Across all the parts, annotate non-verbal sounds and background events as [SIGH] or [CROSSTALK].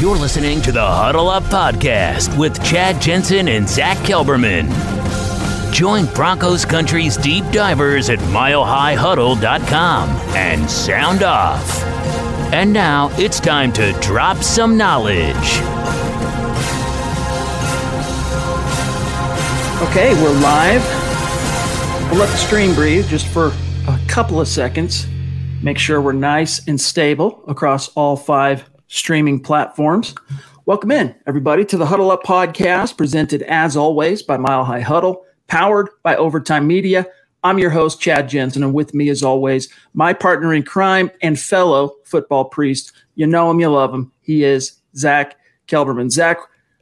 You're listening to the Huddle Up Podcast with Chad Jensen and Zach Kelberman. Join Broncos Country's deep divers at milehighhuddle.com and sound off. And now it's time to drop some knowledge. Okay, we're live. We'll let the stream breathe just for a couple of seconds. Make sure we're nice and stable across all five streaming platforms. Welcome in, everybody, to the Huddle Up podcast, presented as always by Mile High Huddle, powered by Overtime Media. I'm your host, Chad Jensen, and with me, as always, my partner in crime and fellow football priest. You know him, you love him. He is Zach Kelberman. Zach,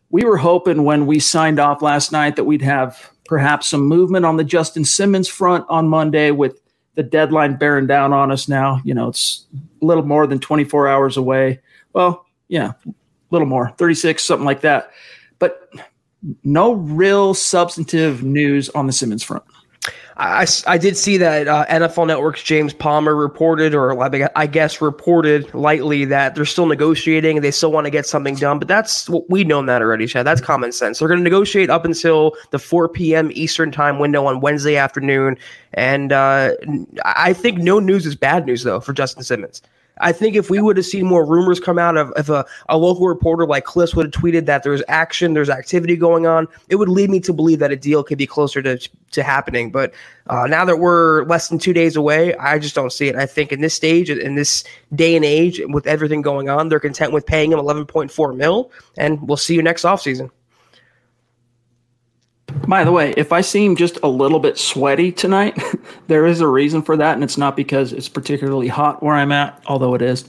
we were hoping when we signed off last night that we'd have perhaps some movement on the Justin Simmons front on Monday with the deadline bearing down on us now. You know, it's a little more than 24 hours away. Well, yeah, a little more, 36, something like that. But no real substantive news on the Simmons front. I, I did see that uh, NFL Network's James Palmer reported, or I guess reported lightly, that they're still negotiating and they still want to get something done. But that's we know that already, Chad. That's common sense. They're going to negotiate up until the 4 p.m. Eastern time window on Wednesday afternoon. And uh, I think no news is bad news, though, for Justin Simmons. I think if we would have seen more rumors come out of if a, a local reporter like Cliff would have tweeted that there's action, there's activity going on, it would lead me to believe that a deal could be closer to to happening. But uh, now that we're less than two days away, I just don't see it. I think in this stage, in this day and age, with everything going on, they're content with paying him 11.4 mil, and we'll see you next offseason. By the way, if I seem just a little bit sweaty tonight, [LAUGHS] there is a reason for that, and it's not because it's particularly hot where I'm at, although it is.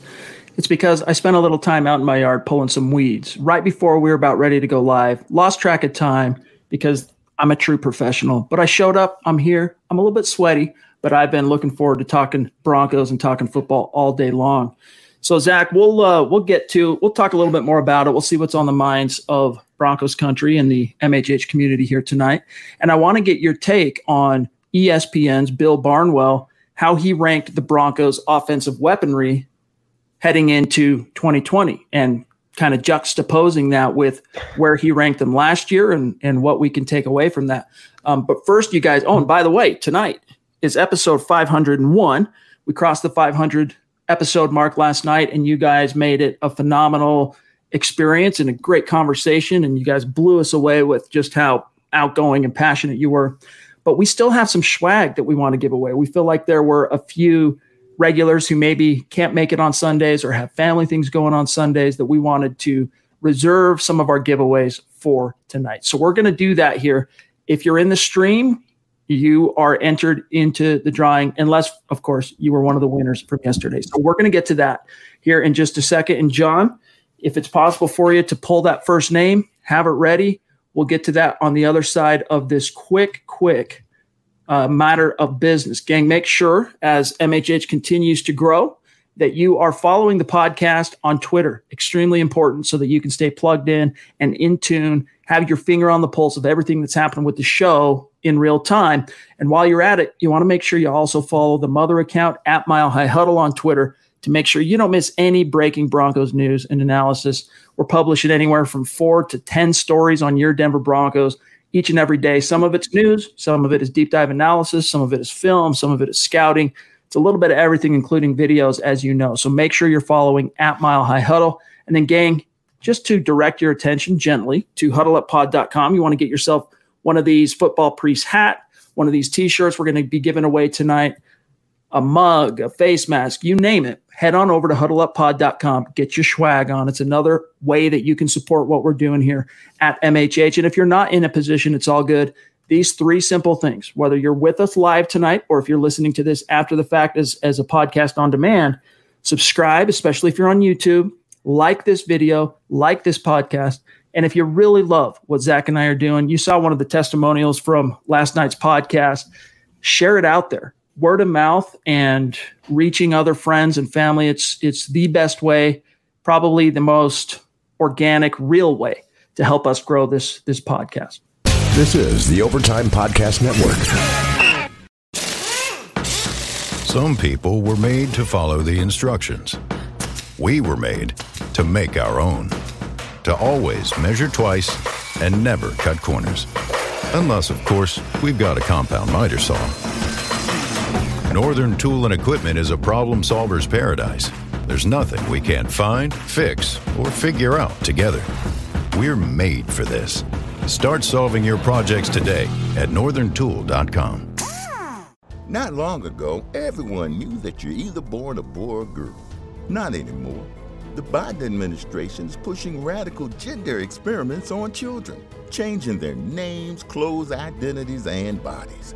It's because I spent a little time out in my yard pulling some weeds right before we were about ready to go live. Lost track of time because I'm a true professional, but I showed up. I'm here. I'm a little bit sweaty, but I've been looking forward to talking Broncos and talking football all day long. So Zach, we'll uh, we'll get to we'll talk a little bit more about it. We'll see what's on the minds of Broncos country and the MHH community here tonight. And I want to get your take on ESPN's Bill Barnwell, how he ranked the Broncos' offensive weaponry heading into 2020, and kind of juxtaposing that with where he ranked them last year and and what we can take away from that. Um, but first, you guys. Oh, and by the way, tonight is episode 501. We crossed the 500 episode mark last night, and you guys made it a phenomenal experience and a great conversation. And you guys blew us away with just how outgoing and passionate you were. But we still have some swag that we want to give away. We feel like there were a few regulars who maybe can't make it on Sundays or have family things going on Sundays that we wanted to reserve some of our giveaways for tonight. So we're going to do that here. If you're in the stream, you are entered into the drawing, unless, of course, you were one of the winners from yesterday. So we're going to get to that here in just a second. And John, if it's possible for you to pull that first name, have it ready. We'll get to that on the other side of this quick, quick uh, matter of business. Gang, make sure as MHH continues to grow that you are following the podcast on Twitter. Extremely important so that you can stay plugged in and in tune, have your finger on the pulse of everything that's happening with the show in real time. And while you're at it, you want to make sure you also follow the mother account at Mile High Huddle on Twitter to make sure you don't miss any breaking Broncos news and analysis. We're publishing anywhere from four to 10 stories on your Denver Broncos each and every day. Some of it's news, some of it is deep dive analysis, some of it is film, some of it is scouting. It's a little bit of everything, including videos, as you know. So make sure you're following at Mile High Huddle. And then, gang, just to direct your attention gently to huddleuppod.com, you want to get yourself one of these football priest hat, one of these t-shirts we're going to be giving away tonight, a mug, a face mask, you name it. Head on over to huddleuppod.com, get your swag on. It's another way that you can support what we're doing here at MHH. And if you're not in a position, it's all good these three simple things, whether you're with us live tonight or if you're listening to this after the fact as, as a podcast on demand, subscribe, especially if you're on YouTube, like this video, like this podcast. And if you really love what Zach and I are doing, you saw one of the testimonials from last night's podcast, share it out there. Word of mouth and reaching other friends and family. It's it's the best way, probably the most organic, real way to help us grow this this podcast. This is the Overtime Podcast Network. Some people were made to follow the instructions. We were made to make our own. To always measure twice and never cut corners. Unless, of course, we've got a compound miter saw. Northern Tool and Equipment is a problem solver's paradise. There's nothing we can't find, fix, or figure out together. We're made for this. Start solving your projects today at northerntool.com. Not long ago, everyone knew that you're either born a boy or girl. Not anymore. The Biden administration is pushing radical gender experiments on children, changing their names, clothes, identities, and bodies.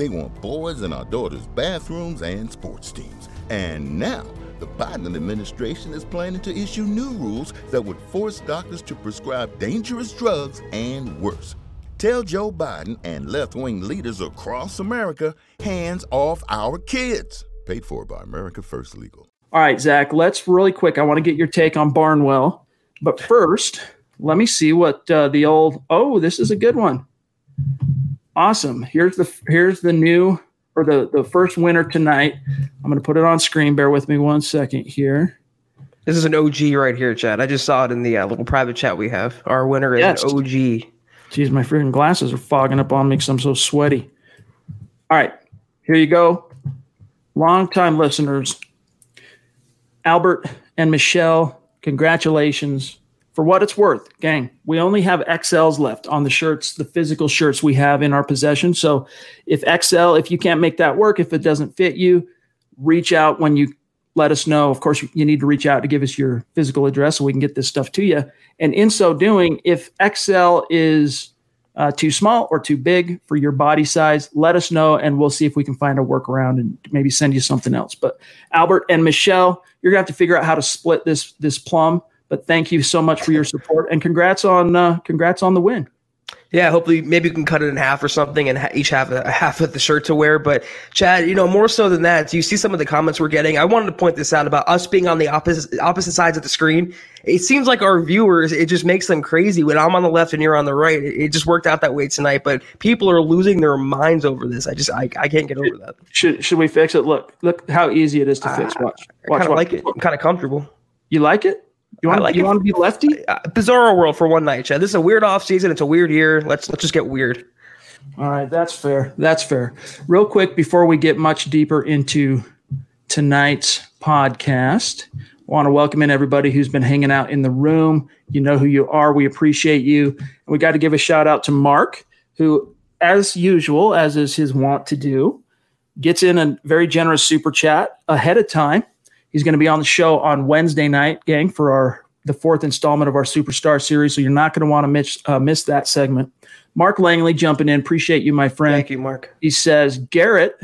They want boys in our daughters' bathrooms and sports teams. And now, the Biden administration is planning to issue new rules that would force doctors to prescribe dangerous drugs and worse. Tell Joe Biden and left wing leaders across America hands off our kids. Paid for by America First Legal. All right, Zach, let's really quick. I want to get your take on Barnwell. But first, let me see what uh, the old. Oh, this is a good one. Awesome. Here's the here's the new or the the first winner tonight. I'm going to put it on screen. Bear with me one second here. This is an OG right here, Chad. I just saw it in the uh, little private chat we have. Our winner is yes. an OG. Geez, my freaking glasses are fogging up on me because I'm so sweaty. All right, here you go. Long-time listeners, Albert and Michelle, congratulations. For what it's worth, gang, we only have XLs left on the shirts, the physical shirts we have in our possession. So if XL, if you can't make that work, if it doesn't fit you, reach out when you let us know. Of course, you need to reach out to give us your physical address so we can get this stuff to you. And in so doing, if XL is uh, too small or too big for your body size, let us know and we'll see if we can find a workaround and maybe send you something else. But Albert and Michelle, you're gonna have to figure out how to split this this plum. But thank you so much for your support and congrats on uh, congrats on the win. Yeah, hopefully maybe we can cut it in half or something and each have a, a, half of the shirt to wear. But Chad, you know, more so than that, do you see some of the comments we're getting? I wanted to point this out about us being on the opposite opposite sides of the screen. It seems like our viewers, it just makes them crazy when I'm on the left and you're on the right. It, it just worked out that way tonight, but people are losing their minds over this. I just I, I can't get over that. Should should we fix it? Look, look how easy it is to fix. Watch. I kind of like it. I'm kind of comfortable. You like it? You want, like you want to be lefty? Uh, bizarro world for one night, Chad. This is a weird off season. It's a weird year. Let's let's just get weird. All right, that's fair. That's fair. Real quick before we get much deeper into tonight's podcast, I want to welcome in everybody who's been hanging out in the room. You know who you are. We appreciate you. And we got to give a shout out to Mark, who, as usual, as is his wont to do, gets in a very generous super chat ahead of time He's going to be on the show on Wednesday night, gang, for our the fourth installment of our Superstar series. So you're not going to want to miss uh, miss that segment. Mark Langley jumping in. Appreciate you, my friend. Thank you, Mark. He says Garrett.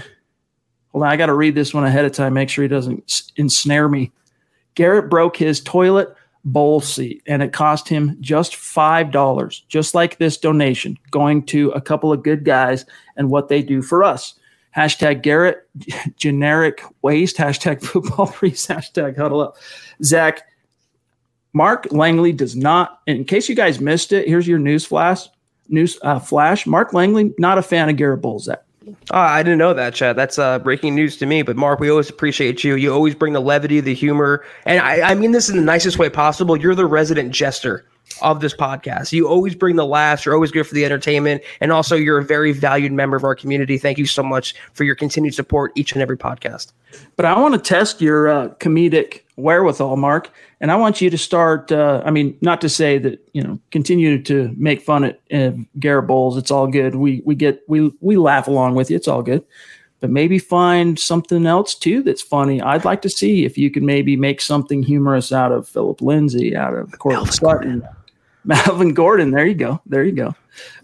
Hold on, I got to read this one ahead of time. Make sure he doesn't ensnare me. Garrett broke his toilet bowl seat, and it cost him just five dollars. Just like this donation, going to a couple of good guys and what they do for us. Hashtag Garrett, [LAUGHS] generic waste, hashtag football [LAUGHS] priest, hashtag huddle up. Zach, Mark Langley does not, in case you guys missed it, here's your news flash. News uh, flash. Mark Langley, not a fan of Garrett Bolles. Zach. Oh, I didn't know that, Chad. That's uh, breaking news to me. But Mark, we always appreciate you. You always bring the levity, the humor, and I, I mean this in the nicest way possible. You're the resident jester of this podcast. You always bring the laughs. You're always good for the entertainment, and also you're a very valued member of our community. Thank you so much for your continued support each and every podcast. But I want to test your uh, comedic wherewithal, Mark, and I want you to start. Uh, I mean, not to say that you know continue to make fun at uh, Garrett Bolles. It's all good. We we get we we laugh along with you. It's all good. But maybe find something else too that's funny. I'd like to see if you can maybe make something humorous out of Philip Lindsay, out of Courtland Sutton. Melvin Gordon. There you go. There you go.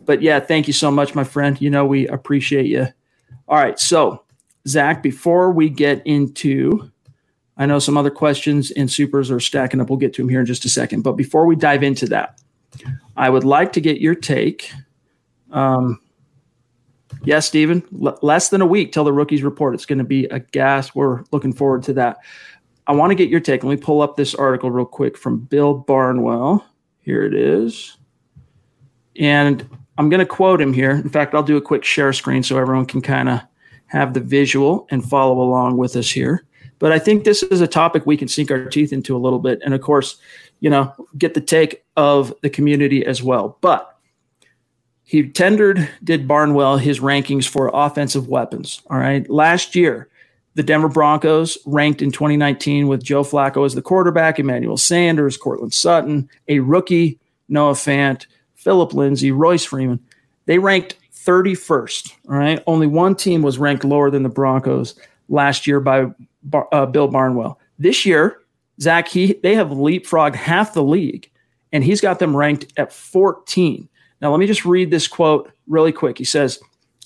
But yeah, thank you so much, my friend. You know, we appreciate you. All right. So, Zach, before we get into, I know some other questions and supers are stacking up. We'll get to them here in just a second. But before we dive into that, I would like to get your take. Um, yes, yeah, Stephen, l- less than a week till the rookies report. It's going to be a gas. We're looking forward to that. I want to get your take. Let me pull up this article real quick from Bill Barnwell. Here it is. And I'm going to quote him here. In fact, I'll do a quick share screen so everyone can kind of have the visual and follow along with us here. But I think this is a topic we can sink our teeth into a little bit. And of course, you know, get the take of the community as well. But he tendered, did Barnwell his rankings for offensive weapons. All right. Last year, the Denver Broncos ranked in 2019 with Joe Flacco as the quarterback, Emmanuel Sanders, Courtland Sutton, a rookie, Noah Fant, Philip Lindsay, Royce Freeman. They ranked 31st. All right. Only one team was ranked lower than the Broncos last year by uh, Bill Barnwell. This year, Zach, he, they have leapfrogged half the league, and he's got them ranked at 14. Now, let me just read this quote really quick. He says,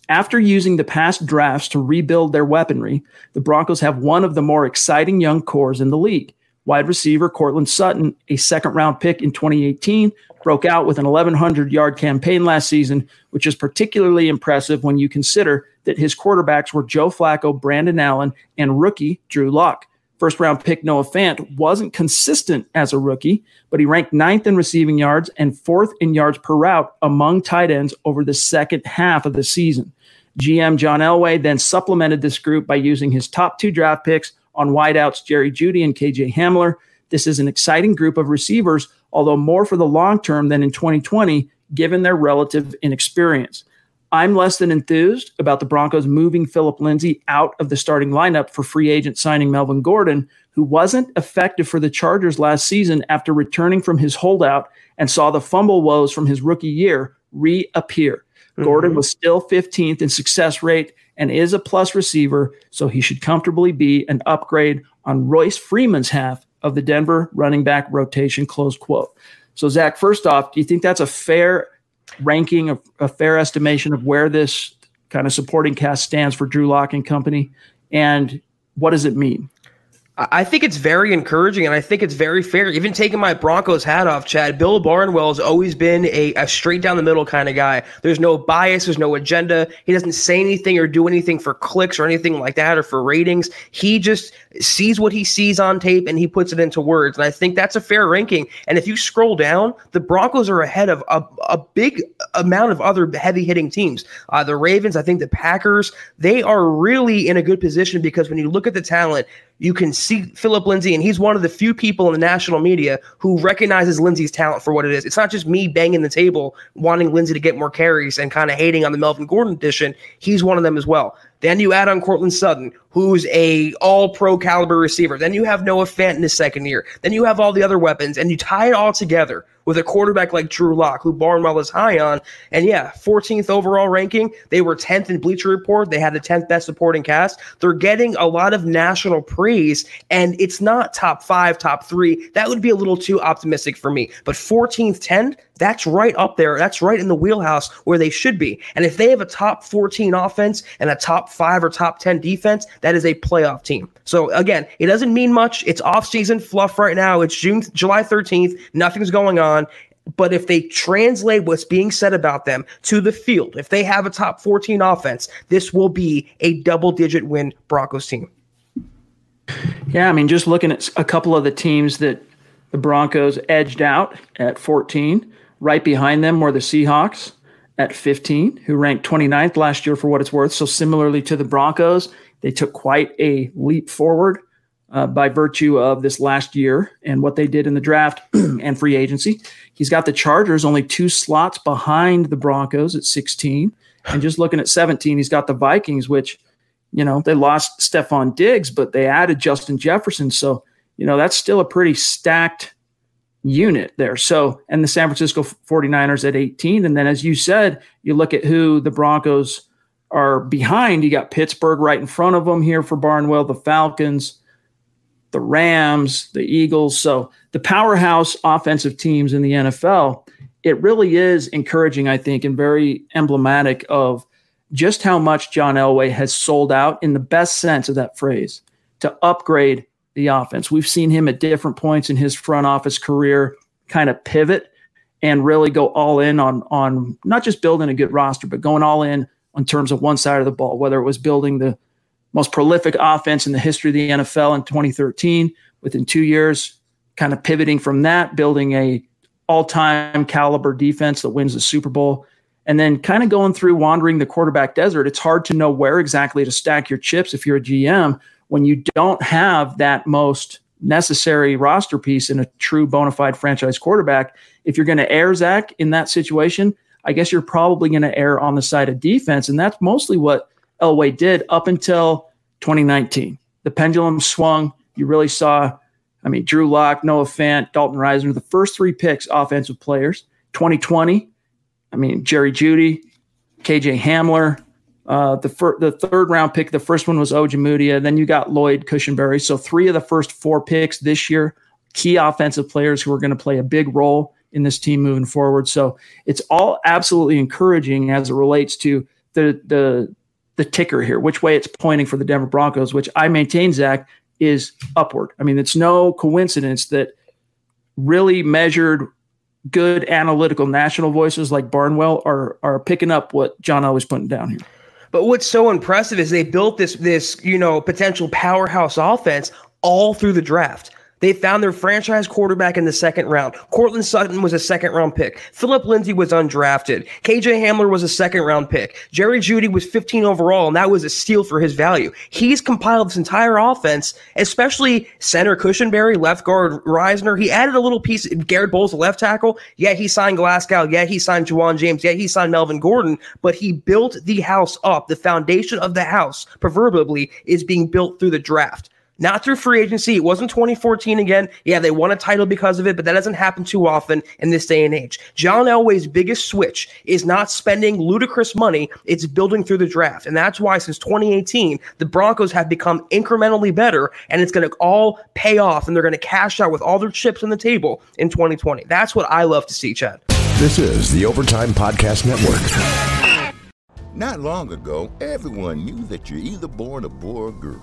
after using the past drafts to rebuild their weaponry, the Broncos have one of the more exciting young cores in the league. Wide receiver Courtland Sutton, a second round pick in 2018, broke out with an 1,100 yard campaign last season, which is particularly impressive when you consider that his quarterbacks were Joe Flacco, Brandon Allen, and rookie Drew Lock. First round pick Noah Fant wasn't consistent as a rookie, but he ranked ninth in receiving yards and fourth in yards per route among tight ends over the second half of the season. GM John Elway then supplemented this group by using his top two draft picks on wideouts Jerry Jeudy and KJ Hamler. This is an exciting group of receivers, although more for the long term than in 2020, given their relative inexperience. I'm less than enthused about the Broncos moving Philip Lindsay out of the starting lineup for free agent signing Melvin Gordon, who wasn't effective for the Chargers last season after returning from his holdout and saw the fumble woes from his rookie year reappear. Mm-hmm. Gordon was still 15th in success rate and is a plus receiver, so he should comfortably be an upgrade on Royce Freeman's half of the Denver running back rotation. Close quote. So, Zach, first off, do you think that's a fair ranking, a, a fair estimation of where this kind of supporting cast stands for Drew Lock and company? And what does it mean? I think it's very encouraging and I think it's very fair. Even taking my Broncos hat off, Chad, Bill Barnwell has always been a, a, straight down the middle kind of guy. There's no bias, there's no agenda. He doesn't say anything or do anything for clicks or anything like that or for ratings. He just sees what he sees on tape and he puts it into words. And I think that's a fair ranking. And if you scroll down, the Broncos are ahead of a, a big amount of other heavy hitting teams. Uh, the Ravens, I think the Packers, they are really in a good position because when you look at the talent, you can see Philip Lindsay, and he's one of the few people in the national media who recognizes Lindsay's talent for what it is. It's not just me banging the table wanting Lindsay to get more carries and kind of hating on the Melvin Gordon edition. He's one of them as well. Then you add on Courtland Sutton, who's a all pro caliber receiver. Then you have Noah Fant in his second year. Then you have all the other weapons, and you tie it all together with a quarterback like Drew Lock, who Barnwell is high on. And yeah, 14th overall ranking. They were 10th in Bleacher Report. They had the 10th best supporting cast. They're getting a lot of national praise, and it's not top five, top three. That would be a little too optimistic for me. But 14th, 10th, that's right up there. That's right in the wheelhouse where they should be. And if they have a top 14 offense and a top five or top 10 defense, that is a playoff team. So again, it doesn't mean much. It's off-season fluff right now. It's June, July 13th. Nothing's going on. But if they translate what's being said about them to the field, if they have a top 14 offense, this will be a double digit win Broncos team. Yeah, I mean, just looking at a couple of the teams that the Broncos edged out at 14, right behind them were the Seahawks at 15, who ranked 29th last year for what it's worth. So, similarly to the Broncos, they took quite a leap forward uh, by virtue of this last year and what they did in the draft [CLEARS THROAT] and free agency. He's got the Chargers only two slots behind the Broncos at 16. And just looking at 17, he's got the Vikings, which, you know, they lost Stefon Diggs, but they added Justin Jefferson. So, you know, that's still a pretty stacked unit there. So, and the San Francisco 49ers at 18. And then, as you said, you look at who the Broncos are behind. You got Pittsburgh right in front of them here for Barnwell, the Falcons, the Rams, the Eagles. So the powerhouse offensive teams in the NFL, it really is encouraging, I think, and very emblematic of just how much John Elway has sold out in the best sense of that phrase to upgrade the offense. We've seen him at different points in his front office career kind of pivot and really go all in on on not just building a good roster, but going all in in terms of one side of the ball, whether it was building the most prolific offense in the history of the NFL in 2013. Within two years, kind of pivoting from that, building a all-time caliber defense that wins the Super Bowl, and then kind of going through wandering the quarterback desert. It's hard to know where exactly to stack your chips if you're a GM when you don't have that most necessary roster piece in a true bona fide franchise quarterback. If you're going to err Zach in that situation, I guess you're probably going to err on the side of defense, and that's mostly what Elway did up until 2019. The pendulum swung. You really saw, I mean, Drew Lock, Noah Fant, Dalton Risner, the first three picks, offensive players. 2020, I mean, Jerry Jeudy, KJ Hamler. Uh, the fir- the third round pick, the first one was Ojemudia. Then you got Lloyd Cushenberry. So three of the first four picks this year, key offensive players who are going to play a big role in this team moving forward. So it's all absolutely encouraging as it relates to the the the ticker here, which way it's pointing for the Denver Broncos, which I maintain, Zach, is upward. I mean, it's no coincidence that really measured, good analytical national voices like Barnwell are are picking up what John Elway's putting down here. But what's so impressive is they built this this you know potential powerhouse offense all through the draft. They found their franchise quarterback in the second round. Courtland Sutton was a second round pick. Philip Lindsay was undrafted. KJ Hamler was a second round pick. Jerry Jeudy was 15 overall, and that was a steal for his value. He's compiled this entire offense, especially center Cushenberry, left guard Risner. He added a little piece, Garrett Bolles, left tackle. Yeah, he signed Glasgow. Yeah, he signed Ja'Wuan James. Yeah, he signed Melvin Gordon, but he built the house up. The foundation of the house, proverbially, is being built through the draft not through free agency. It wasn't 2014 again. Yeah, they won a title because of it, but that doesn't happen too often in this day and age. John Elway's biggest switch is not spending ludicrous money, it's building through the draft. And that's why since 2018, the Broncos have become incrementally better, and it's going to all pay off, and they're going to cash out with all their chips on the table in 2020. That's what I love to see, Chad. This is the Overtime Podcast Network. Not long ago, everyone knew that you're either born a boy or girl.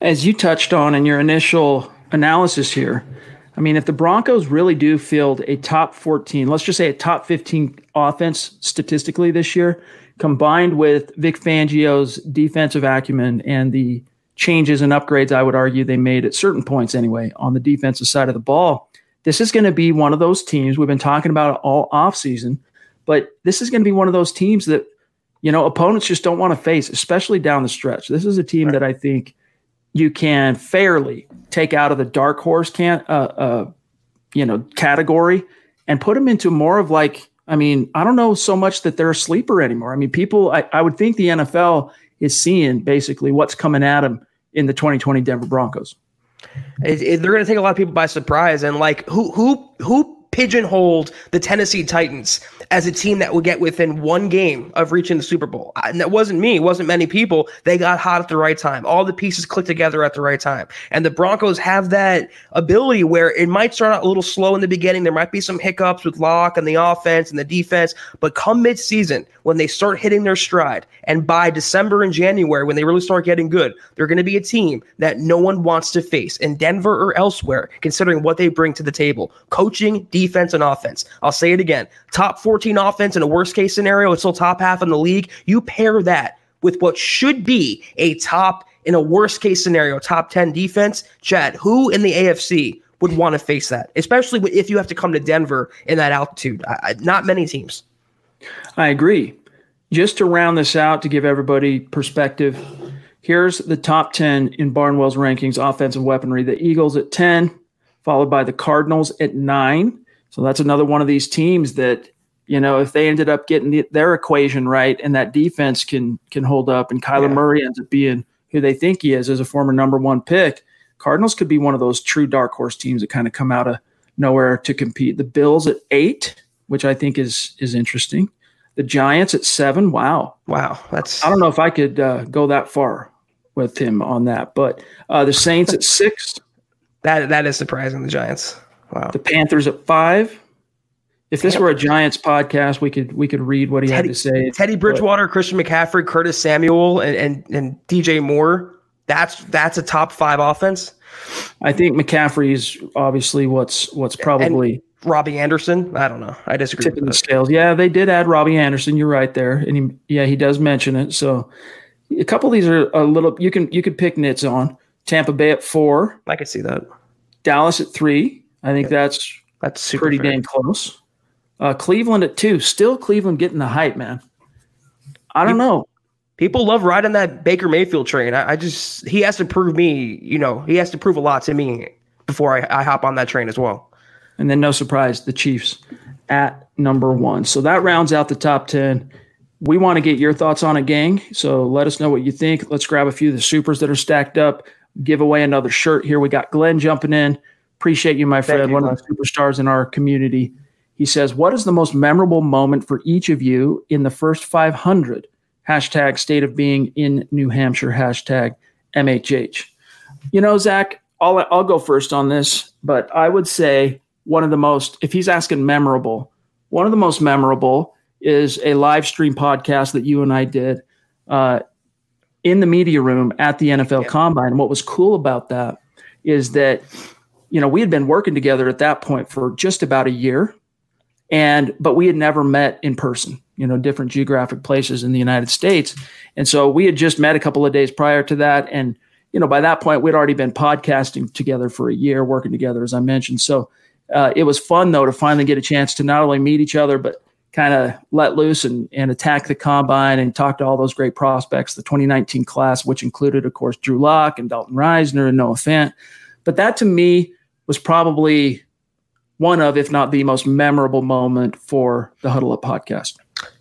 As you touched on in your initial analysis here, I mean, if the Broncos really do field a top 14, let's just say a top 15 offense statistically this year, combined with Vic Fangio's defensive acumen and the changes and upgrades I would argue they made at certain points anyway on the defensive side of the ball, this is going to be one of those teams we've been talking about all offseason, but this is going to be one of those teams that, you know, opponents just don't want to face, especially down the stretch. This is a team that I think – you can fairly take out of the dark horse can uh, uh, you know category and put them into more of like I mean I don't know so much that they're a sleeper anymore. I mean people I, I would think the NFL is seeing basically what's coming at them in the 2020 Denver Broncos. It, it, they're going to take a lot of people by surprise and like who who who pigeonholed the Tennessee Titans as a team that would get within one game of reaching the Super Bowl. And that wasn't me, it wasn't many people. They got hot at the right time. All the pieces clicked together at the right time. And the Broncos have that ability where it might start out a little slow in the beginning. There might be some hiccups with Lock and the offense and the defense, but come midseason, when they start hitting their stride, and by December and January, when they really start getting good, they're going to be a team that no one wants to face in Denver or elsewhere, considering what they bring to the table. Coaching, defense, and offense. I'll say it again. Top 14 offense in a worst case scenario, it's still top half in the league. You pair that with what should be a top, in a worst case scenario, top 10 defense. Chad, who in the AFC would want to face that, especially if you have to come to Denver in that altitude? I, not many teams. I agree. Just to round this out to give everybody perspective, here's the top 10 in Barnwell's rankings offensive weaponry. The Eagles at 10, followed by the Cardinals at 9. So that's another one of these teams that, you know, if they ended up getting the, their equation right and that defense can can hold up and Kyler yeah. Murray ends up being who they think he is as a former number 1 pick, Cardinals could be one of those true dark horse teams that kind of come out of nowhere to compete. The Bills at 8, which I think is is interesting. The Giants at seven. Wow. Wow. That's. I don't know if I could uh, go that far with him on that, but uh, the Saints at six. That that is surprising. The Giants. Wow. The Panthers at five. If this were a Giants podcast, we could we could read what he Teddy, had to say. Teddy Bridgewater, but, Christian McCaffrey, Curtis Samuel, and, and and DJ Moore. That's that's a top five offense. I think McCaffrey is obviously what's what's probably and, Robbie Anderson. I don't know. I disagree. Tipping the scales. Yeah, they did add Robbie Anderson. You're right there, and he, yeah, he does mention it. So a couple of these are a little. You can you could pick nits on Tampa Bay at four. I could see that. Dallas at three. I think that's that's pretty fair. dang close. Uh, Cleveland at two. Still Cleveland getting the hype, man. I don't know. People love riding that Baker Mayfield train. I, I, just he has to prove me. You know, he has to prove a lot to me before I, I hop on that train as well. And then, no surprise, the Chiefs at number one. So that rounds out the top 10. We want to get your thoughts on it, gang. So let us know what you think. Let's grab a few of the supers that are stacked up, give away another shirt here. We got Glenn jumping in. Appreciate you, my friend, you, one of the superstars in our community. He says, What is the most memorable moment for each of you in the first 500? Hashtag state of being in New Hampshire, hashtag MHH. You know, Zach, I'll, I'll go first on this, but I would say one of the most, if he's asking memorable, one of the most memorable is a live stream podcast that you and I did uh, in the media room at the NFL. Combine. And what was cool about that is that, you know, we had been working together at that point for just about a year. And, but we had never met in person, you know, different geographic places in the United States. And so we had just met a couple of days prior to that. And, you know, by that point, we'd already been podcasting together for a year, working together, as I mentioned. So uh, it was fun though to finally get a chance to not only meet each other but kind of let loose and, and attack the combine and talk to all those great prospects. The 2019 class, which included, of course, Drew Lock and Dalton Risner and Noah Fant. But that to me was probably one of, if not the most memorable moment for the Huddle Up podcast.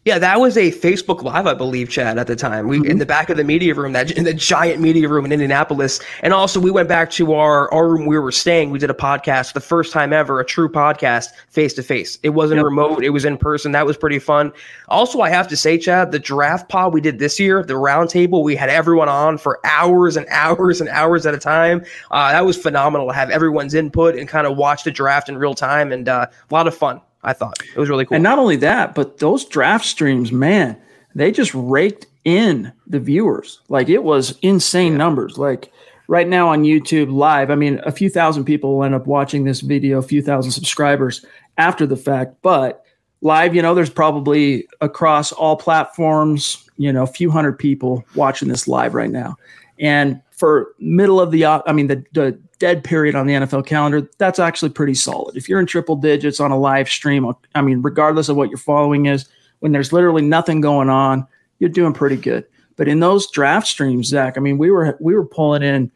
Yeah, that was a Facebook Live, I believe, Chad, at the time. We mm-hmm. in the back of the media room, that in the giant media room in Indianapolis. And also we went back to our, our room we were staying. We did a podcast the first time ever, a true podcast face to face. It wasn't yep. remote, it was in person. That was pretty fun. Also, I have to say, Chad, the draft pod we did this year, the roundtable, we had everyone on for hours and hours and hours at a time. Uh, that was phenomenal to have everyone's input and kind of watch the draft in real time and uh, a lot of fun. I thought it was really cool. And not only that, but those draft streams, man, they just raked in the viewers. Like it was insane yeah. numbers. Like right now on YouTube live, I mean, a few thousand people will end up watching this video, a few thousand subscribers after the fact, but live, you know, there's probably across all platforms, you know, a few hundred people watching this live right now. And for middle of the, I mean, the, the dead period on the NFL calendar, that's actually pretty solid. If you're in triple digits on a live stream, I mean, regardless of what your following is, when there's literally nothing going on, you're doing pretty good. But in those draft streams, Zach, I mean, we were we were pulling in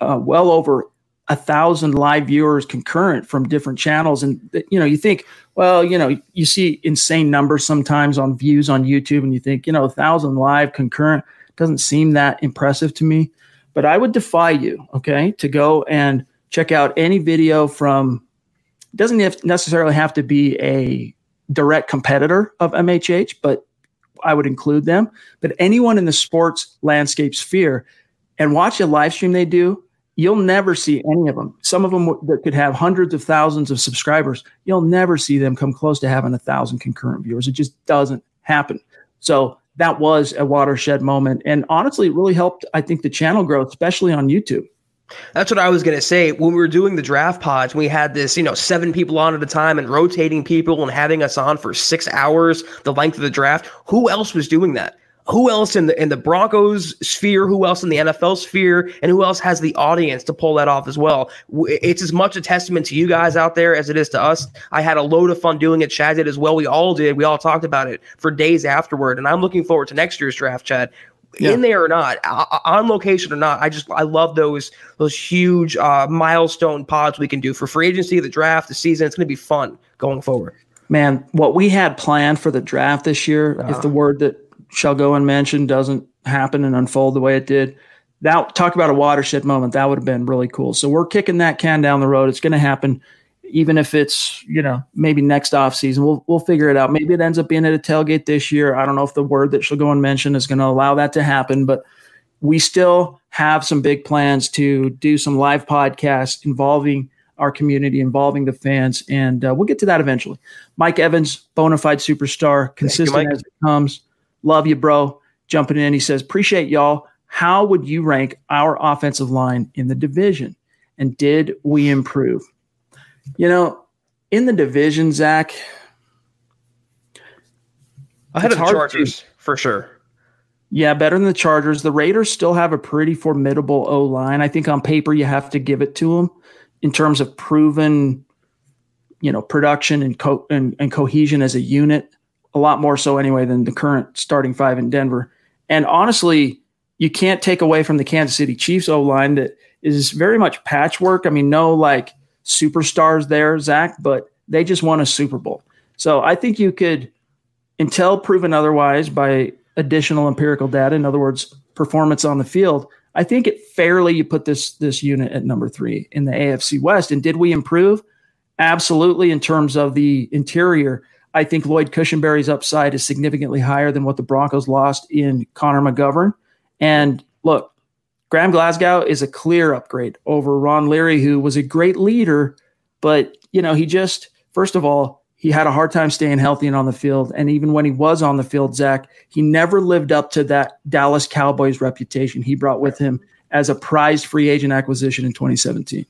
uh, well over a thousand live viewers concurrent from different channels, and you know, you think, well, you know, you see insane numbers sometimes on views on YouTube, and you think, you know, a thousand live concurrent doesn't seem that impressive to me. But I would defy you, okay, to go and check out any video from, doesn't necessarily have to be a direct competitor of MHH, but I would include them. But anyone in the sports landscape sphere and watch a live stream they do, you'll never see any of them. Some of them that could have hundreds of thousands of subscribers, you'll never see them come close to having a thousand concurrent viewers. It just doesn't happen. So that was a watershed moment. And honestly, it really helped, I think, the channel growth, especially on YouTube. That's what I was going to say. When we were doing the draft pods, we had this, you know, seven people on at a time and rotating people and having us on for six hours, the length of the draft. Who else was doing that? Who else in the in the Broncos sphere, who else in the NFL sphere, and who else has the audience to pull that off as well. It's as much a testament to you guys out there as it is to us. I had a load of fun doing it. Chad did as well. We all did. We all talked about it for days afterward, and I'm looking forward to next year's draft, Chad. Yeah. In there or not, on location or not, I just I love those those huge uh, milestone pods we can do for free agency, the draft, the season. It's going to be fun going forward. Man, what we had planned for the draft this year, uh-huh. if the word that shall go unmentioned doesn't happen and unfold the way it did. That talk about a watershed moment. That would have been really cool. So we're kicking that can down the road. It's going to happen, even if it's you know maybe next off season. We'll we'll figure it out. Maybe it ends up being at a tailgate this year. I don't know if the word that shall go unmentioned is going to allow that to happen, but we still have some big plans to do some live podcasts involving our community, involving the fans, and uh, we'll get to that eventually. Mike Evans, bona fide superstar, consistent you, as it comes. Love you, bro. Jumping in. He says, Appreciate y'all. How would you rank our offensive line in the division? And did we improve? You know, in the division, Zach, ahead of the Chargers to, for sure. Yeah, better than the Chargers. The Raiders still have a pretty formidable O line. I think on paper you have to give it to them in terms of proven, you know, production and co- and, and cohesion as a unit a lot more so anyway than the current starting five in Denver. And honestly, you can't take away from the Kansas City Chiefs O line that is very much patchwork. I mean, no like superstars there, Zach, but they just won a Super Bowl. So I think you could, until proven otherwise by additional empirical data, in other words, performance on the field, I think it fairly you put this this unit at number three in the AFC West. And did we improve? Absolutely, in terms of the interior. I think Lloyd Cushenberry's upside is significantly higher than what the Broncos lost in Connor McGovern. And look, Graham Glasgow is a clear upgrade over Ron Leary, who was a great leader, but you know, he just first of all, he had a hard time staying healthy and on the field. And even when he was on the field, Zach, he never lived up to that Dallas Cowboys reputation he brought with him as a prized free agent acquisition in 2017.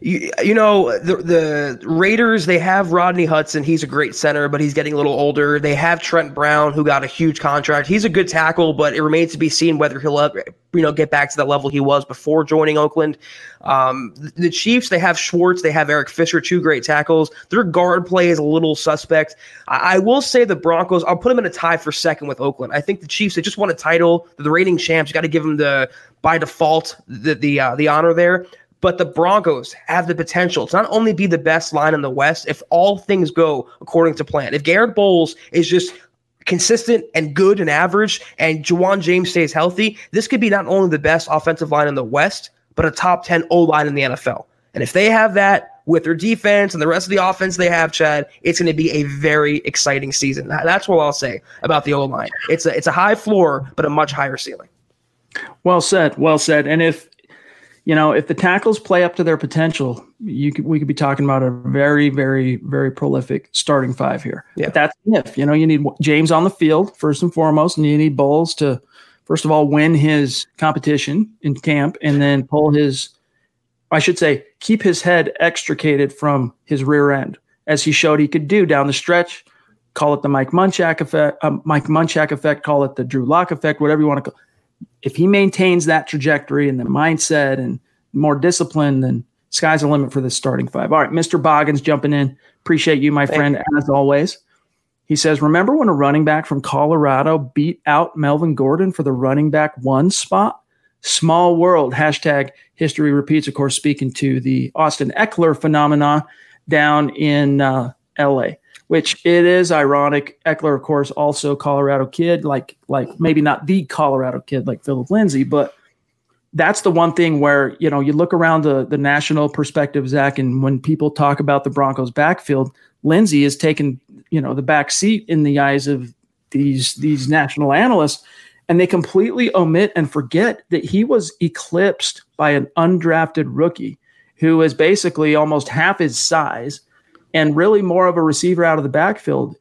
You, you know the the Raiders they have Rodney Hudson. He's a great center but he's getting a little older. They have Trent Brown who got a huge contract. He's a good tackle but it remains to be seen whether he'll ever, you know get back to the level he was before joining Oakland. Um, the Chiefs they have Schwartz. They have Eric Fisher two great tackles. Their guard play is a little suspect. I, I will say the Broncos I'll put them in a tie for second with Oakland. I think the Chiefs they just won a title. The reigning champs you got to give them the by default the the uh, the honor there but the Broncos have the potential to not only be the best line in the West if all things go according to plan. If Garrett Bolles is just consistent and good and average, and Ja'Wuan James stays healthy, this could be not only the best offensive line in the West, but a top 10 O line in the NFL. And if they have that with their defense and the rest of the offense they have, Chad, it's going to be a very exciting season. That's what I'll say about the O line. It's a it's a high floor, but a much higher ceiling. Well said. Well said. And if you know if the tackles play up to their potential, you could, we could be talking about a very, very, very prolific starting five here. Yeah. But that's if you know you need James on the field first and foremost, and you need Bolles to first of all win his competition in camp, and then pull his I should say, keep his head extricated from his rear end, as he showed he could do down the stretch. Call it the Mike Munchak effect, uh, Mike Munchak effect. Call it the Drew Lock effect, whatever you want to call. If he maintains that trajectory and the mindset and more discipline, then sky's the limit for this starting five. All right, Mr. Boggins jumping in. Appreciate you, my Thank friend, you. as always. He says, Remember when a running back from Colorado beat out Melvin Gordon for the running back one spot? Small world. Hashtag history repeats, of course, speaking to the Austin Ekeler phenomena down in uh, LA, which it is ironic. Ekeler, of course, also Colorado kid, like like maybe not the Colorado kid like Phillip Lindsay, but that's the one thing where you know you look around the the national perspective, Zach, and when people talk about the Broncos backfield, Lindsay is taking you know the back seat in the eyes of these these national analysts and they completely omit and forget that he was eclipsed by an undrafted rookie who is basically almost half his size and really more of a receiver out of the backfield.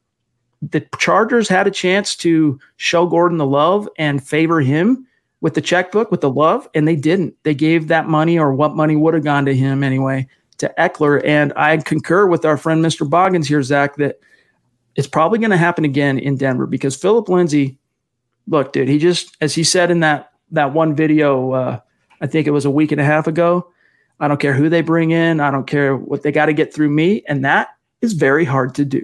The Chargers had a chance to show Gordon the love and favor him with the checkbook, with the love, and they didn't. They gave that money or what money would have gone to him anyway to Ekeler. And I concur with our friend Mr. Boggins here, Zach, that it's probably going to happen again in Denver because Phillip Lindsay look, dude, he just, as he said in that that one video, uh, I think it was a week and a half ago. I don't care who they bring in. I don't care what they got to get through me, and that is very hard to do.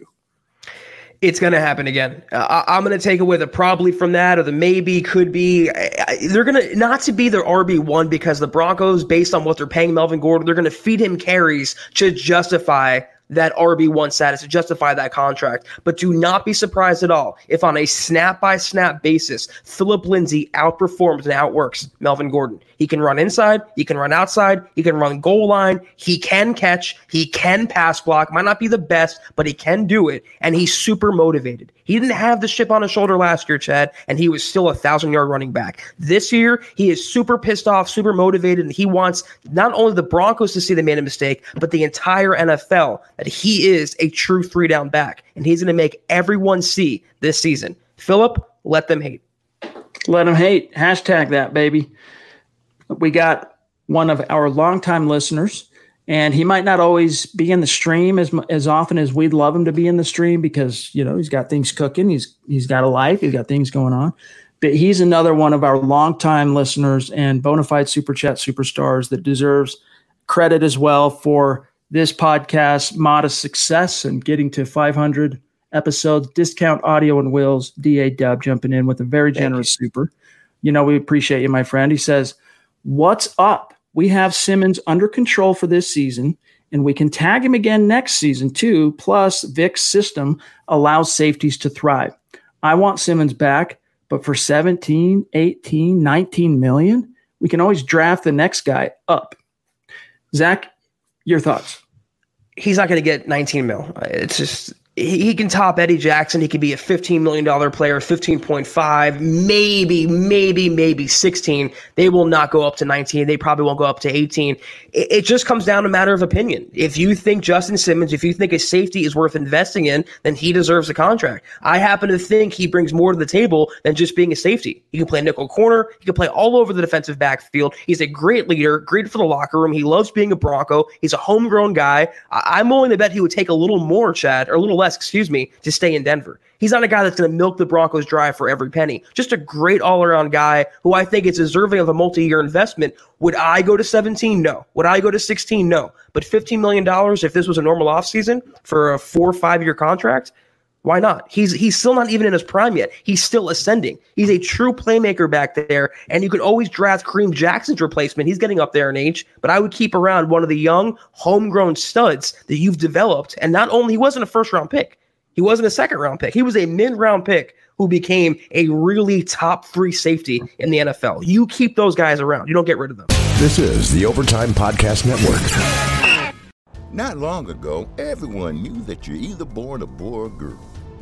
It's going to happen again. Uh, I, am going to take away the probably from that, or the maybe could be. they're going to not to be their RB one because the Broncos, based on what they're paying Melvin Gordon, they're going to feed him carries to justify that RB1 status to justify that contract. But do not be surprised at all if, on a snap by snap basis, Phillip Lindsay outperforms and outworks Melvin Gordon. He can run inside, he can run outside, he can run goal line, he can catch, he can pass block. Might not be the best, but he can do it. And he's super motivated. He didn't have the chip on his shoulder last year, Chad, and he was still a thousand yard running back. This year, he is super pissed off, super motivated, and he wants not only the Broncos to see they made a mistake, but the entire NFL that he is a true three down back, and he's going to make everyone see this season. Phillip, let them hate. Let them hate. Hashtag that, baby. We got one of our longtime listeners, and he might not always be in the stream as as often as we'd love him to be in the stream because you know he's got things cooking. He's he's got a life. He's got things going on. But he's another one of our longtime listeners and bona fide super chat superstars that deserves credit as well for this podcast modest success and getting to 500 episodes. Discount Audio and wheels DA Dub jumping in with a very generous super. You know, we appreciate you, my friend. He says, What's up? We have Simmons under control for this season, and we can tag him again next season, too. Plus, Vic's system allows safeties to thrive. I want Simmons back, but for 17, 18, 19 million, we can always draft the next guy up. Zach, your thoughts? He's not going to get 19 mil. It's just he, he can top Eddie Jackson. He could be a $15 million player, 15.5, maybe, maybe, maybe 16. They will not go up to 19. They probably won't go up to 18. It, it just comes down to a matter of opinion. If you think Justin Simmons, if you think a safety is worth investing in, then he deserves a contract. I happen to think he brings more to the table than just being a safety. He can play nickel corner. He can play all over the defensive backfield. He's a great leader, great for the locker room. He loves being a Bronco. He's a homegrown guy. I, I'm willing to bet he would take a little more, Chad, or a little less excuse me, to stay in Denver. He's not a guy that's going to milk the Broncos dry for every penny. Just a great all around guy who I think is deserving of a multi year investment. Would I go to 17? No. Would I go to 16? No. But $15 million, if this was a normal offseason for a four or five year contract, why not? He's he's still not even in his prime yet. He's still ascending. He's a true playmaker back there, and you could always draft Kareem Jackson's replacement. He's getting up there in age, but I would keep around one of the young, homegrown studs that you've developed. And not only he wasn't a first round pick, he wasn't a second round pick. He was a mid round pick who became a really top three safety in the NFL. You keep those guys around. You don't get rid of them. This is the Overtime Podcast Network. Not long ago, everyone knew that you're either born a boy or girl.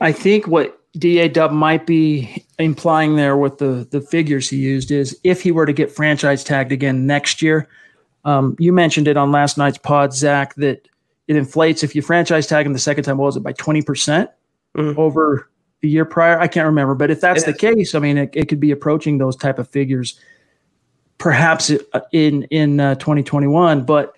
I think what DA Dub might be implying there with the the figures he used is if he were to get franchise tagged again next year. Um, you mentioned it on last night's pod, Zach, that it inflates if you franchise tag him the second time. What was it by twenty percent Mhm. over the year prior? I can't remember, but if that's It the case, I mean, it, it could be approaching those type of figures, perhaps uh, in in uh, twenty twenty one. But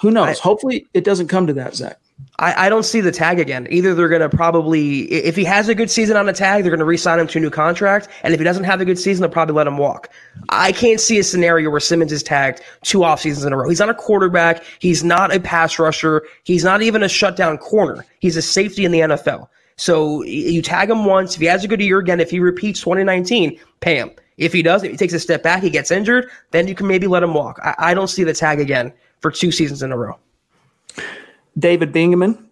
who knows? Hopefully, it doesn't come to that, Zach. I, I don't see the tag again. Either they're going to probably, if he has a good season on the tag, they're going to re-sign him to a new contract. And if he doesn't have a good season, they'll probably let him walk. I can't see a scenario where Simmons is tagged two off seasons in a row. He's not a quarterback. He's not a pass rusher. He's not even a shutdown corner. He's a safety in the NFL. So you tag him once. If he has a good year again, if he repeats 2019, pay him. If he does, if he takes a step back, he gets injured, then you can maybe let him walk. I, I don't see the tag again for two seasons in a row. David Bingaman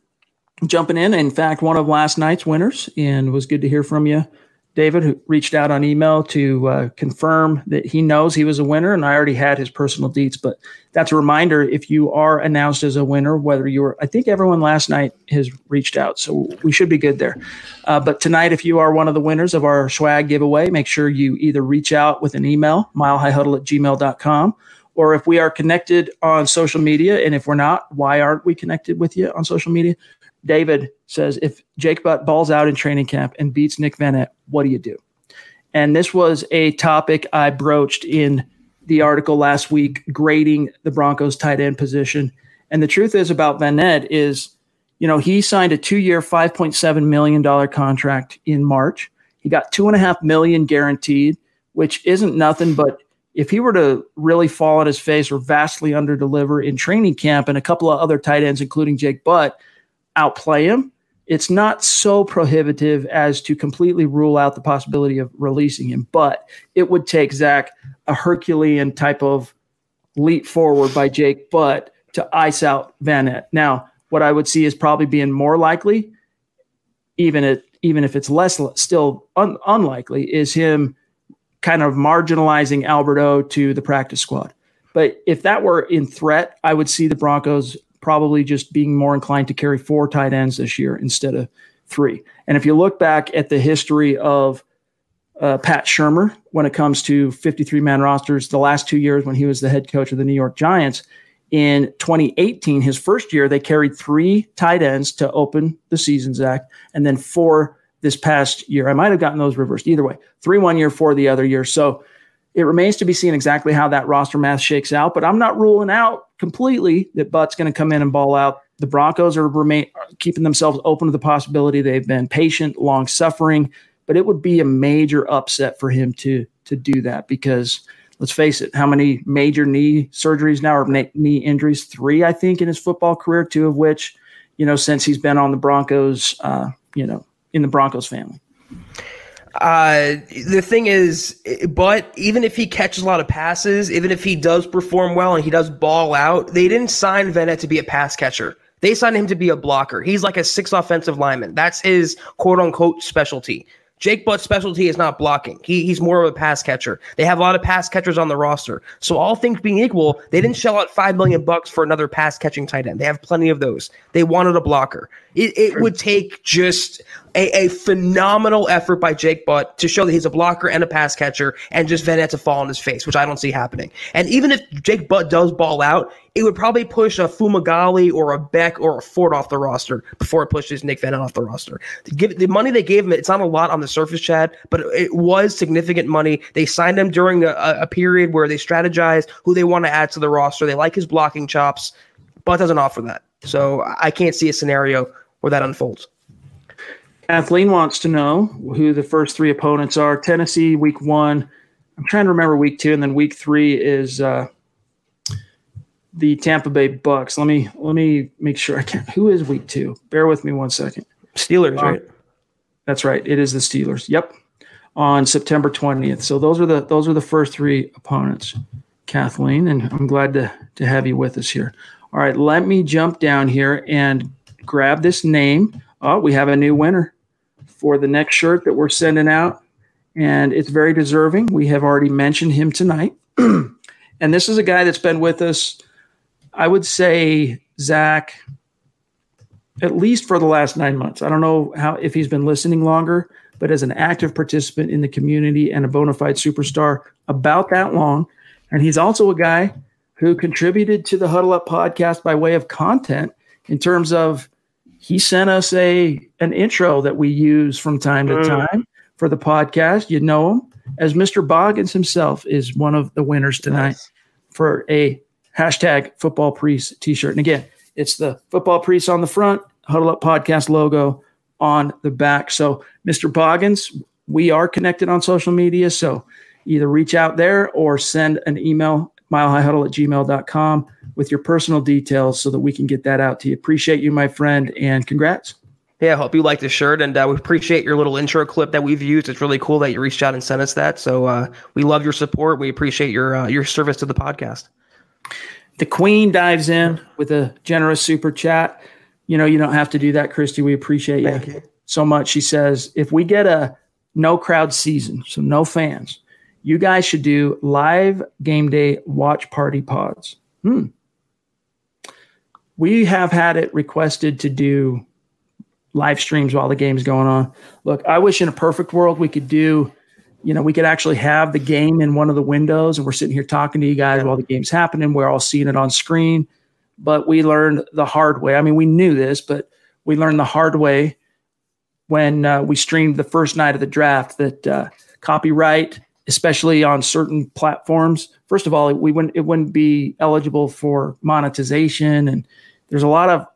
jumping in. In fact, one of last night's winners, and was good to hear from you, David, who reached out on email to uh, confirm that he knows he was a winner, and I already had his personal deets. But that's a reminder: if you are announced as a winner, whether you were, I think everyone last night has reached out, so we should be good there. Uh, but tonight, if you are one of the winners of our swag giveaway, make sure you either reach out with an email, milehighhuddle at gmail.com, or if we are connected on social media, and if we're not, why aren't we connected with you on social media? David says, if Jake Butt balls out in training camp and beats Nick Vannett, what do you do? And this was a topic I broached in the article last week, grading the Broncos tight end position. And the truth is about Vannett is, you know, he signed a two-year, $5.7 million contract in March. He got two and a half million guaranteed, which isn't nothing, but if he were to really fall on his face or vastly underdeliver in training camp and a couple of other tight ends, including Jake Butt, outplay him, it's not so prohibitive as to completely rule out the possibility of releasing him. But it would take Zach a Herculean type of leap forward by Jake Butt to ice out Vannett. Now, what I would see is probably being more likely, even it even if it's less still un, unlikely, is him kind of marginalizing Alberto to the practice squad. But if that were in threat, I would see the Broncos probably just being more inclined to carry four tight ends this year instead of three. And if you look back at the history of uh, Pat Shurmur when it comes to 53 man rosters, the last two years when he was the head coach of the New York Giants, in 2018, his first year, they carried three tight ends to open the season, Zach, and then four this past year. I might have gotten those reversed. Either way, three one year, four the other year. So it remains to be seen exactly how that roster math shakes out. But I'm not ruling out completely that Butt's going to come in and ball out. The Broncos are remain are keeping themselves open to the possibility. They've been patient, long suffering, but it would be a major upset for him to to do that because let's face it, how many major knee surgeries now or knee injuries? Three, I think, in his football career. Two of which, you know, since he's been on the Broncos, uh, you know, in the Broncos family. Uh, the thing is, but even if he catches a lot of passes, even if he does perform well and he does ball out, they didn't sign Vannett to be a pass catcher. They signed him to be a blocker. He's like a six offensive lineman. That's his quote unquote specialty. Jake Butt's specialty is not blocking. He, he's more of a pass catcher. They have a lot of pass catchers on the roster. So all things being equal, they didn't shell out five million bucks for another pass catching tight end. They have plenty of those. They wanted a blocker. It, it would take just a, a, phenomenal effort by Jake Butt to show that he's a blocker and a pass catcher, and just Vannett to fall on his face, which I don't see happening. And even if Jake Butt does ball out, it would probably push a Fumagalli or a Beck or a Ford off the roster before it pushes Nick Vannett off the roster. Give the money they gave him, it's not a lot on the surface, Chad, but it was significant money. They signed him during a, a period where they strategized who they want to add to the roster. They like his blocking chops. but doesn't offer that. So I can't see a scenario where that unfolds. Kathleen wants to know who the first three opponents are. Tennessee, week one. I'm trying to remember week two, and then week three is uh, the Tampa Bay Bucks. Let me let me make sure I can. Who is week two? Bear with me one second. Steelers, um, right? That's right. It is the Steelers. Yep, on September 20th. So those are the those are the first three opponents. Kathleen, and I'm glad to to have you with us here. All right, let me jump down here and grab this name. Oh, we have a new winner for the next shirt that we're sending out, and it's very deserving. We have already mentioned him tonight. [CLEARS THROAT] and this is a guy that's been with us, I would say, Zach, at least for the last nine months. I don't know how if he's been listening longer, but as an active participant in the community and a bona fide superstar, about that long. And he's also a guy who contributed to the Huddle Up podcast by way of content in terms of he sent us a an intro that we use from time to mm. time for the podcast. You know him as Mr. Boggins himself is one of the winners tonight nice. for a hashtag football priest t-shirt. And again, it's the football priest on the front, huddle up podcast logo on the back. So Mr. Boggins, we are connected on social media. So either reach out there or send an email milehighhuddle at gmail.com with your personal details so that we can get that out to you. Appreciate you, my friend, and congrats. Yeah, I hope you like the shirt, and uh, we appreciate your little intro clip that we've used. It's really cool that you reached out and sent us that. So uh, we love your support. We appreciate your uh, your service to the podcast. The Queen dives in with a generous super chat. You know, you don't have to do that, Christy. We appreciate you, you so much. She says, if we get a no crowd season, so no fans, you guys should do live game day watch party pods. Hmm. We have had it requested to do live streams while the game's going on. Look, I wish in a perfect world we could do, you know, we could actually have the game in one of the windows and we're sitting here talking to you guys while the game's happening. We're all seeing it on screen. But we learned the hard way. I mean, we knew this, but we learned the hard way when uh, we streamed the first night of the draft that uh, copyright especially on certain platforms. First of all, we wouldn't it wouldn't be eligible for monetization, and there's a lot of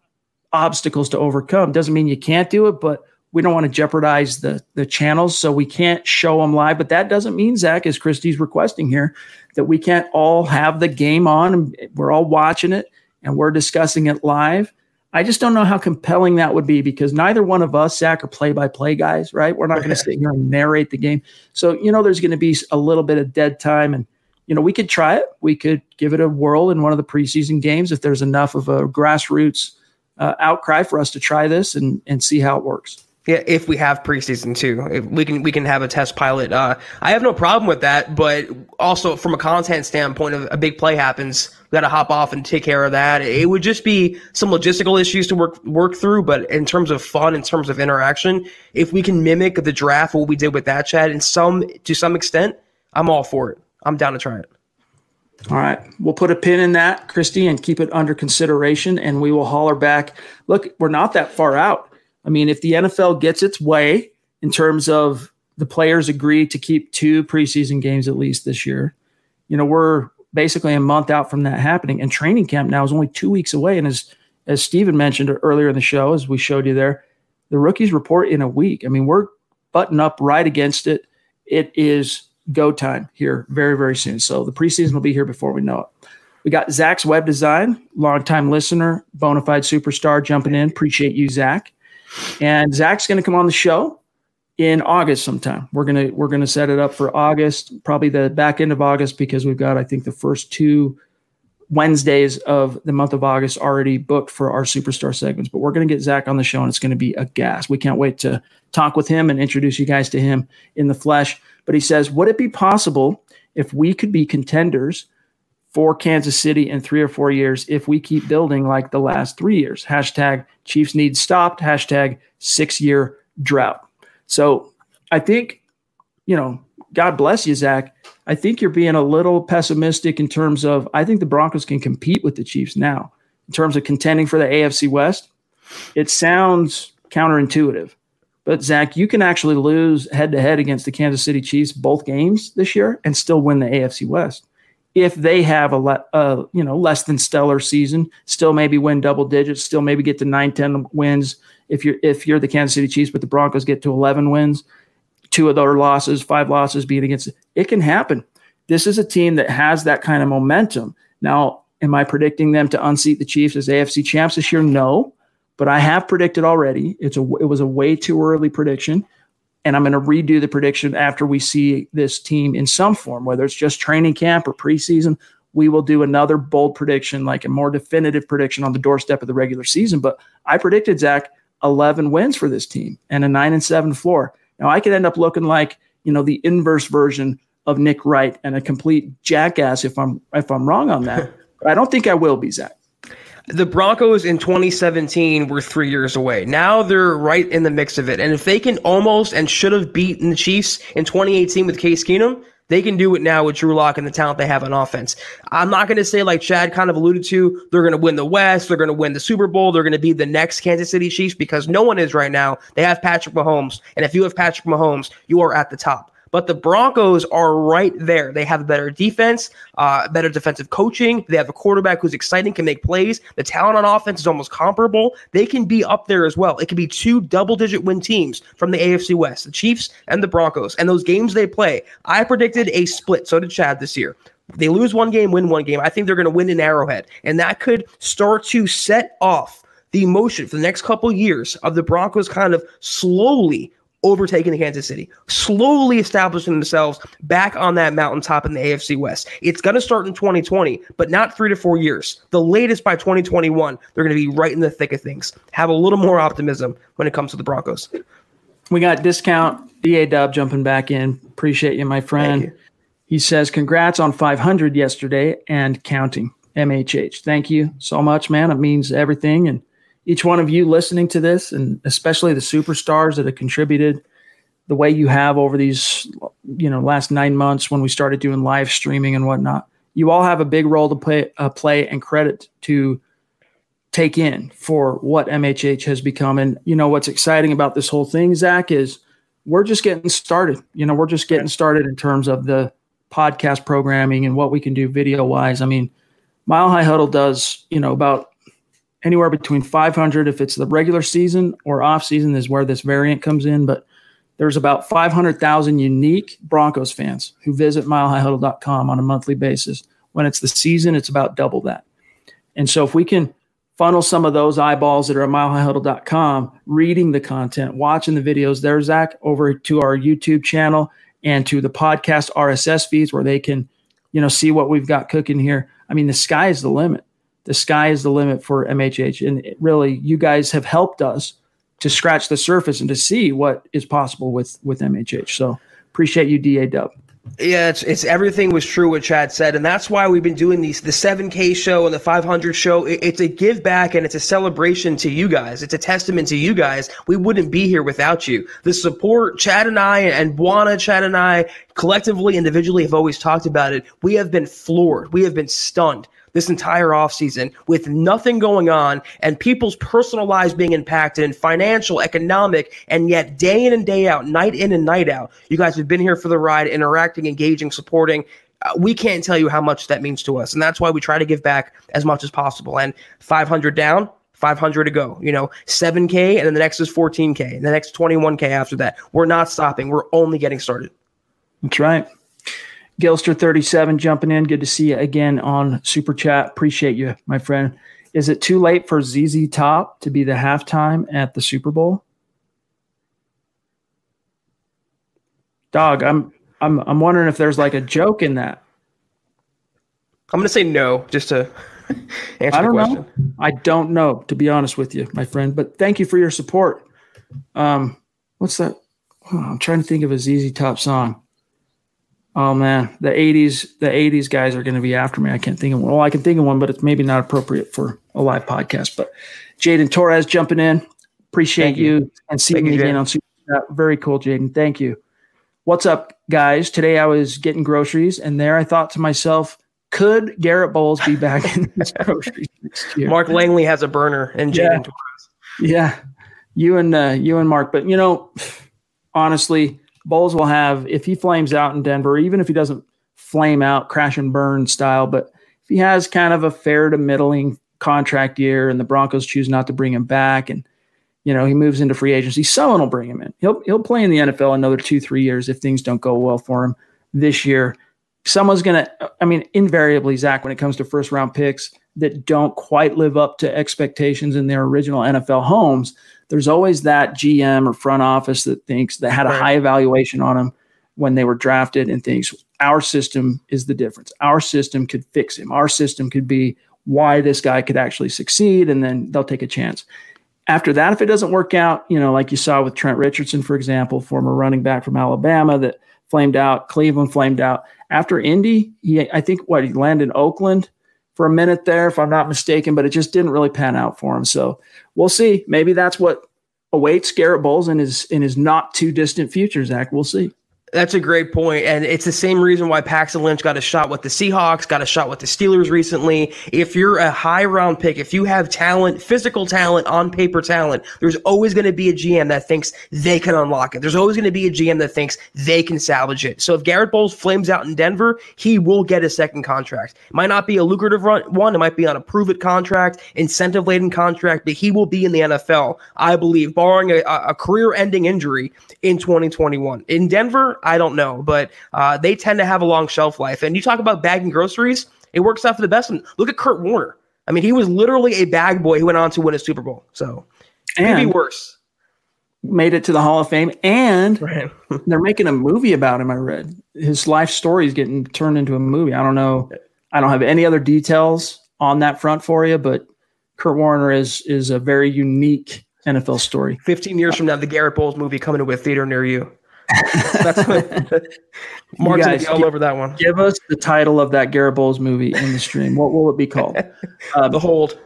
obstacles to overcome. Doesn't mean you can't do it, but we don't want to jeopardize the the channels, so we can't show them live. But that doesn't mean Zach, as Christie's requesting here, that we can't all have the game on and we're all watching it and we're discussing it live. I just don't know how compelling that would be because neither one of us, Zach, are play by play guys, right? We're not going to sit here and narrate the game. So, you know, there's going to be a little bit of dead time. And, you know, we could try it. We could give it a whirl in one of the preseason games if there's enough of a grassroots uh, outcry for us to try this and, and see how it works. Yeah, if we have preseason too, if we can we can have a test pilot. Uh, I have no problem with that, but also from a content standpoint, if a big play happens, we got to hop off and take care of that. It would just be some logistical issues to work work through, but in terms of fun, in terms of interaction, if we can mimic the draft, what we did with that chat, in some to some extent, I'm all for it. I'm down to try it. All right. We'll put a pin in that, Christy, and keep it under consideration, and we will holler back. Look, we're not that far out I mean, if the NFL gets its way in terms of the players agree to keep two preseason games at least this year, you know, we're basically a month out from that happening. And training camp now is only two weeks away. And as as Steven mentioned earlier in the show, as we showed you there, the rookies report in a week. I mean, we're button up right against it. It is go time here very, very soon. So the preseason will be here before we know it. We got Zach's web design, longtime listener, bona fide superstar jumping in. Appreciate you, Zach. And Zach's going to come on the show in August sometime. We're gonna we're gonna set it up for August, probably the back end of August, because we've got I think the first two Wednesdays of the month of August already booked for our superstar segments. But we're gonna get Zach on the show, and it's gonna be a gas. We can't wait to talk with him and introduce you guys to him in the flesh. But he says, would it be possible if we could be contenders for Kansas City in three or four years if we keep building like the last three years? Hashtag Chiefs need stopped. Hashtag six year drought. So I think, you know, God bless you, Zach. I think you're being a little pessimistic in terms of I think the Broncos can compete with the Chiefs now in terms of contending for the AFC West. It sounds counterintuitive, but Zach, you can actually lose head to head against the Kansas City Chiefs both games this year and still win the AFC West if they have a le- you know less than stellar season, still maybe win double digits, still maybe get to 9, 10 wins. If you're if you're the Kansas City Chiefs, but the Broncos get to 11 wins, two of their losses, five losses being against it can happen. This is a team that has that kind of momentum. Now, am I predicting them to unseat the Chiefs as AFC champs this year? No, but I have predicted already. It's a it was a way too early prediction and I'm going to redo the prediction after we see this team in some form, whether it's just training camp or preseason. We will do another bold prediction, like a more definitive prediction on the doorstep of the regular season. But I predicted Zach 11 wins for this team and a nine and seven floor. Now I could end up looking like you know the inverse version of Nick Wright and a complete jackass if I'm if I'm wrong on that. [LAUGHS] but I don't think I will be Zach the Broncos in 2017 were three years away. Now they're right in the mix of it. And if they can almost and should have beaten the Chiefs in 2018 with Case Keenum, they can do it now with Drew Lock and the talent they have on offense. I'm not going to say, like Chad kind of alluded to, they're going to win the West, they're going to win the Super Bowl, they're going to be the next Kansas City Chiefs because no one is right now. They have Patrick Mahomes. And if you have Patrick Mahomes, you are at the top. But the Broncos are right there. They have a better defense, uh, better defensive coaching. They have a quarterback who's exciting, can make plays. The talent on offense is almost comparable. They can be up there as well. It could be two double digit win teams from the AFC West, the Chiefs and the Broncos. And those games they play, I predicted a split. So did Chad this year. They lose one game, win one game. I think they're going to win in Arrowhead. And that could start to set off the motion for the next couple years of the Broncos kind of slowly overtaking the Kansas City, slowly establishing themselves back on that mountaintop in the AFC West. It's going to start in 2020, but not three to four years. The latest by 2021, they're going to be right in the thick of things. Have a little more optimism when it comes to the Broncos. We got discount DA Dub jumping back in. Appreciate you, my friend. You. He says, Congrats on 500 yesterday and counting. MHH. Thank you so much, man. It means everything. And each one of you listening to this, and especially the superstars that have contributed the way you have over these, you know, last nine months when we started doing live streaming and whatnot. You all have a big role to play, uh, play and credit to take in for what MHH has become. And you know what's exciting about this whole thing, Zach, is we're just getting started. You know, we're just getting started in terms of the podcast programming and what we can do video wise. I mean, Mile High Huddle does, you know, about anywhere between 500 if it's the regular season or off season is where this variant comes in but there's about 500,000 unique Broncos fans who visit milehighhuddle.com on a monthly basis. When it's the season, it's about double that. And so if we can funnel some of those eyeballs that are at milehighhuddle.com, reading the content, watching the videos there, Zach, over to our YouTube channel and to the podcast RSS feeds where they can, you know, see what we've got cooking here. I mean, the sky is the limit the sky is the limit for MHH. And really, you guys have helped us to scratch the surface and to see what is possible with with MHH. So appreciate you, DA Dub. Yeah, it's it's everything was true what Chad said, and that's why we've been doing these the 7K show and the 500 show. It, it's a give back and it's a celebration to you guys. It's a testament to you guys. We wouldn't be here without you. The support, Chad and I and Buana, Chad and I collectively, individually have always talked about it. We have been floored. We have been stunned this entire offseason with nothing going on and people's personal lives being impacted and financial, economic, and yet day in and day out, night in and night out, you guys have been here for the ride, interacting, engaging, supporting. Uh, we can't tell you how much that means to us. And that's why we try to give back as much as possible. And 500 down, 500 to go, you know, 7K, and then the next is 14K, and the next 21K after that. We're not stopping. We're only getting started. That's right. Gilster37 jumping in. Good to see you again on Super Chat. Appreciate you, my friend. Is it too late for ZZ Top to be the halftime at the Super Bowl? dog, I'm I'm I'm wondering if there's like a joke in that. I'm gonna say no, just to [LAUGHS] answer I don't the question. know. I don't know, to be honest with you, my friend. But thank you for your support. Um, what's that? Oh, I'm trying to think of a ZZ Top song. Oh man, the '80s, the '80s guys are going to be after me. I can't think of one. Well, I can think of one, but it's maybe not appropriate for a live podcast. But Jaden Torres jumping in, appreciate Thank you. you. and Thank me you, again on Super Chat. Very cool, Jaden. Thank you. What's up, guys? Today I was getting groceries, and there I thought to myself, could Garrett Bolles be back in his [LAUGHS] groceries next year? Mark Langley has a burner, and Yeah. Jaden Torres. Yeah, you and uh, you and Mark. But you know, honestly, Bolles will have if he flames out in Denver, even if he doesn't flame out, crash and burn style. But if he has kind of a fair to middling contract year, and the Broncos choose not to bring him back, and you know he moves into free agency, someone will bring him in. He'll he'll play in the NFL another two three years if things don't go well for him this year. Someone's gonna. I mean, invariably, Zach, when it comes to first round picks that don't quite live up to expectations in their original NFL homes, there's always that GM or front office that thinks that had a Right. high evaluation on them when they were drafted and thinks our system is the difference. Our system could fix him. Our system could be why this guy could actually succeed, and then they'll take a chance. After that, if it doesn't work out, you know, like you saw with Trent Richardson, for example, former running back from Alabama that flamed out, Cleveland flamed out. After Indy, he I think what he landed in Oakland for a minute there, if I'm not mistaken, but it just didn't really pan out for him. So we'll see. Maybe that's what awaits Garrett Bolles in his in his not too distant future, Zach. We'll see. That's a great point, and it's the same reason why Paxton Lynch got a shot with the Seahawks, got a shot with the Steelers recently. If you're a high round pick, if you have talent, physical talent, on paper talent, there's always going to be a GM that thinks they can unlock it. There's always going to be a GM that thinks they can salvage it. So if Garrett Bolles flames out in Denver, he will get a second contract. It might not be a lucrative run, one, it might be on a prove it contract, incentive laden contract, but he will be in the NFL, I believe, barring a, a career ending injury in 2021. In Denver, I don't know, but uh, they tend to have a long shelf life. And you talk about bagging groceries, it works out for the best. Look at Kurt Warner. I mean, he was literally a bag boy who went on to win a Super Bowl. So could be worse. made it to the Hall of Fame, and Right. [LAUGHS] they're making a movie about him. I read his life story is getting turned into a movie. I don't know. I don't have any other details on that front for you, but Kurt Warner is is a very unique NFL story. 15 years from now, the Garrett Bolles movie coming to a theater near you. That's what [LAUGHS] Mark's guys all give- over that one. Give us the title of that Garrett Bolles movie in the stream. What will it be called? Um, The hold.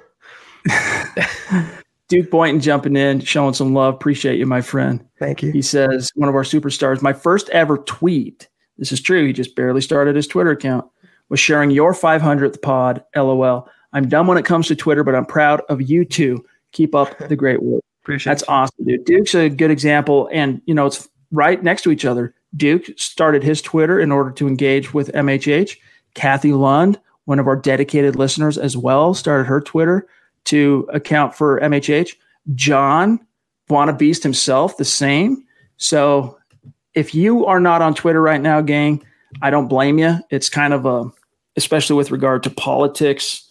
Duke Boynton jumping in, showing some love. Appreciate you, my friend. Thank you. He says, one of our superstars, my first ever tweet, this is true, he just barely started his Twitter account, was sharing your 500th pod. LOL. I'm dumb when it comes to Twitter, but I'm proud of you too. Keep up the great work. [LAUGHS] Appreciate That's awesome, dude. Duke's a good example. And, you know, it's right next to each other. Duke started his Twitter in order to engage with MHH. Kathy Lund, one of our dedicated listeners as well, started her Twitter to account for MHH. John, Buona Beast himself, the same. So if you are not on Twitter right now, gang, I don't blame you. It's kind of a, especially with regard to politics,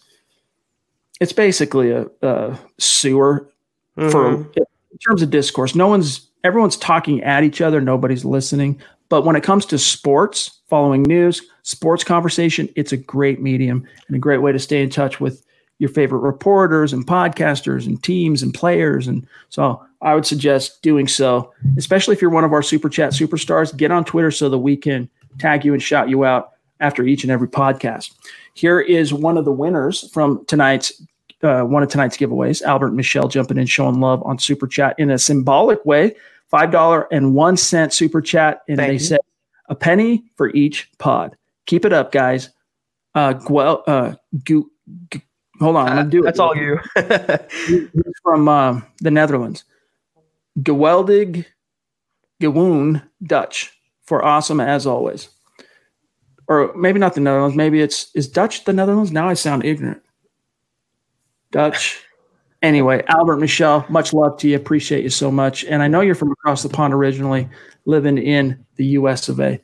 it's basically a, a sewer for Mhm. in terms of discourse. No one's everyone's talking at each other. Nobody's listening. But when it comes to sports, following news, sports conversation, it's a great medium and a great way to stay in touch with your favorite reporters and podcasters and teams and players. And so I would suggest doing so, especially if you're one of our super chat superstars. Get on Twitter so that we can tag you and shout you out after each and every podcast. Here is one of the winners from tonight's uh, one of tonight's giveaways. Albert Michelle jumping in, showing love on super chat in a symbolic way. Five dollar and one cent super chat, and Thank they you. said a penny for each pod. Keep it up, guys. Uh, Guel, uh, gu, gu- hold on, I'm gonna do it. That's all you. [LAUGHS] From um, the Netherlands. Geweldig Gewoon Dutch for awesome as always. Or maybe not the Netherlands. Maybe it's is Dutch the Netherlands? Now I sound ignorant. Dutch. Anyway, Albert Michelle, much love to you. Appreciate you so much. And I know you're from across the pond originally, living in the US of A.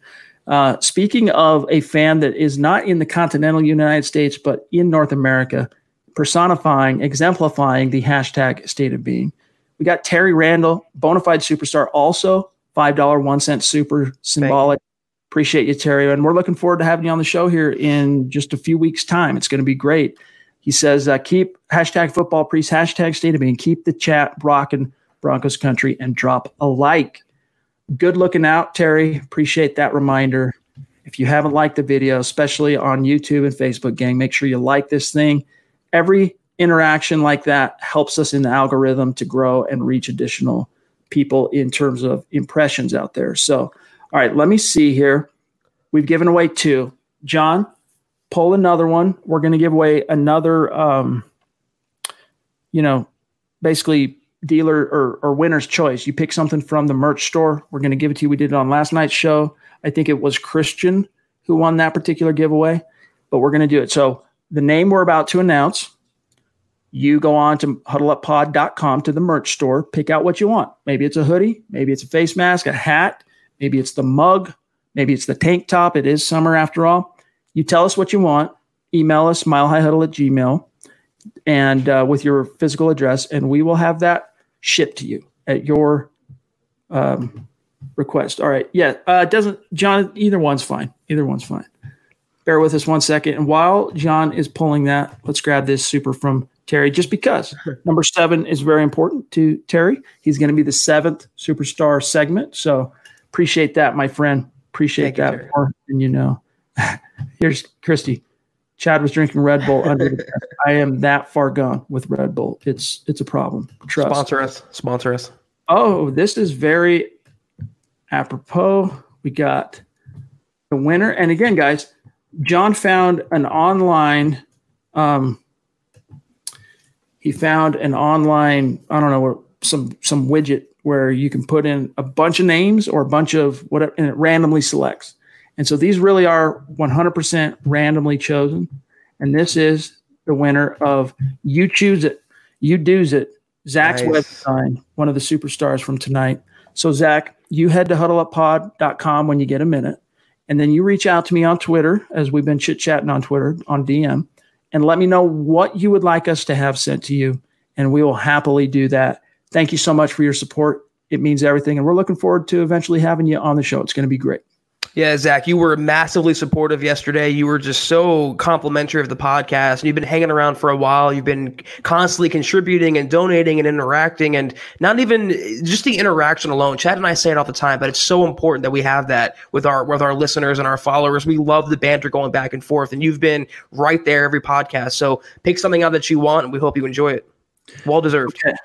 Uh, speaking of a fan that is not in the continental United States, but in North America, personifying, exemplifying the hashtag state of being. We got Terry Randall, bona fide superstar, also $5 one cent super symbolic. Appreciate you, Terry. And we're looking forward to having you on the show here in just a few weeks' time. It's going to be great. He says, uh, keep hashtag football priest, hashtag state of being, keep the chat rocking Broncos country, and drop a like. Good looking out, Terry. Appreciate that reminder. If you haven't liked the video, especially on YouTube and Facebook, gang, make sure you like this thing. Every interaction like that helps us in the algorithm to grow and reach additional people in terms of impressions out there. So, all right, let me see here. We've given away two. John, pull another one. We're going to give away another, um, you know, basically dealer or, or winner's choice. You pick something from the merch store. We're going to give it to you. We did it on last night's show. I think it was Christian who won that particular giveaway, but we're going to do it. So the name we're about to announce you go on to huddleuppod.com to the merch store, pick out what you want. Maybe it's a hoodie, maybe it's a face mask, a hat, maybe it's the mug, maybe it's the tank top. It is summer after all. You tell us what you want. Email us milehighhuddle at gmail and uh, with your physical address, and we will have that shipped to you at your um, request. All right. Yeah. Uh, doesn't John? Either one's fine. Either one's fine. Bear with us one second. And while John is pulling that, let's grab this super from Terry, just because number seven is very important to Terry. He's going to be the seventh superstar segment. So appreciate that, my friend. Appreciate Thank that you, more than you know. [LAUGHS] Here's Christy. Chad was drinking Red Bull under the I am that far gone with Red Bull. It's it's a problem. Trust. Sponsor us. Sponsor us. Oh, this is very apropos. We got the winner. And again, guys, John found an online um, he found an online, I don't know, some some widget where you can put in a bunch of names or a bunch of whatever, and it randomly selects. And so these really are 100% randomly chosen. And this is the winner of You Choose It, You Do's It, Zach's nice. web design, one of the superstars from tonight. So, Zach, you head to huddleuppod.com when you get a minute. And then you reach out to me on Twitter, as we've been chit chatting on Twitter on DM and let me know what you would like us to have sent to you. And we will happily do that. Thank you so much for your support. It means everything. And we're looking forward to eventually having you on the show. It's going to be great. Yeah, Zach, you were massively supportive yesterday. You were just so complimentary of the podcast. And you've been hanging around for a while. You've been constantly contributing and donating and interacting, and not even just the interaction alone. Chad and I say it all the time, but it's so important that we have that with our with our listeners and our followers. We love the banter going back and forth, and you've been right there every podcast. So pick something out that you want, and we hope you enjoy it. Well deserved. Okay.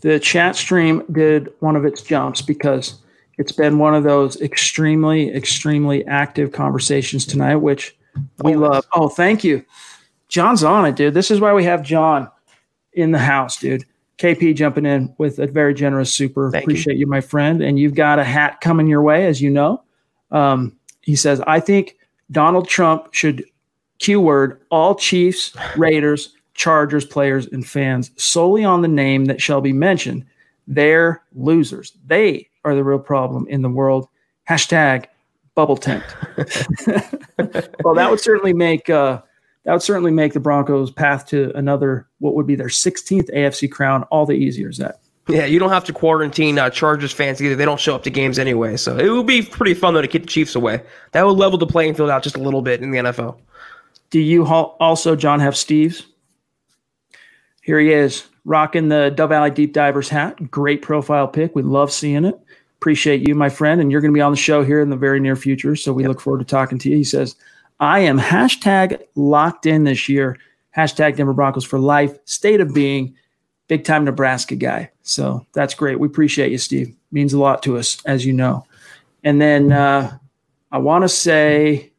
The chat stream did one of its jumps because it's been one of those extremely, extremely active conversations tonight, which we love. Oh, thank you. John's on it, dude. This is why we have John in the house, dude. KP jumping in with a very generous super. Thank Appreciate you. you. my friend. And you've got a hat coming your way, as you know. Um, he says, I think Donald Trump should keyword all Chiefs, Raiders, Chargers players and fans solely on the name that shall be mentioned. They're losers. They are the real problem in the world. Hashtag bubble tent. [LAUGHS] well, that would certainly make uh, that would certainly make the Broncos' path to another what would be their 16th AFC crown all the easier. Is that? Yeah, you don't have to quarantine uh, Chargers fans either. They don't show up to games anyway, so it would be pretty fun though to keep the Chiefs away. That would level the playing field out just a little bit in the NFL. Do you also, John, have Steve's? Here he is, rocking the Dove Valley Deep Divers hat. Great profile pic. We love seeing it. Appreciate you, my friend. And you're going to be on the show here in the very near future. So we yep. look forward to talking to you. He says, I am hashtag locked in this year. Hashtag Denver Broncos for life. State of being. Big time Nebraska guy. So that's great. We appreciate you, Steve. Means a lot to us, as you know. And then uh, I want to say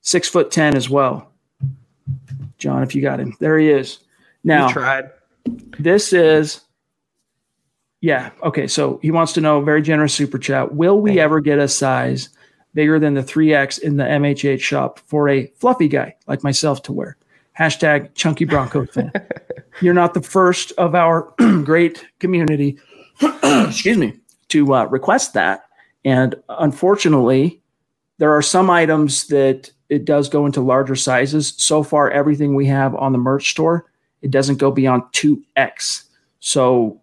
six foot 10 as well. John, if you got him. There he is. Now, tried. This is yeah. Okay. So he wants to know very generous super chat. Will we ever get a size bigger than the 3X in the MHH shop for a fluffy guy like myself to wear? Hashtag chunky Bronco [LAUGHS] fan. You're not the first of our [CLEARS THROAT] great community, [CLEARS THROAT] excuse me, to uh, request that. And unfortunately, there are some items that it does go into larger sizes. So far, everything we have on the merch store, it doesn't go beyond 2X. So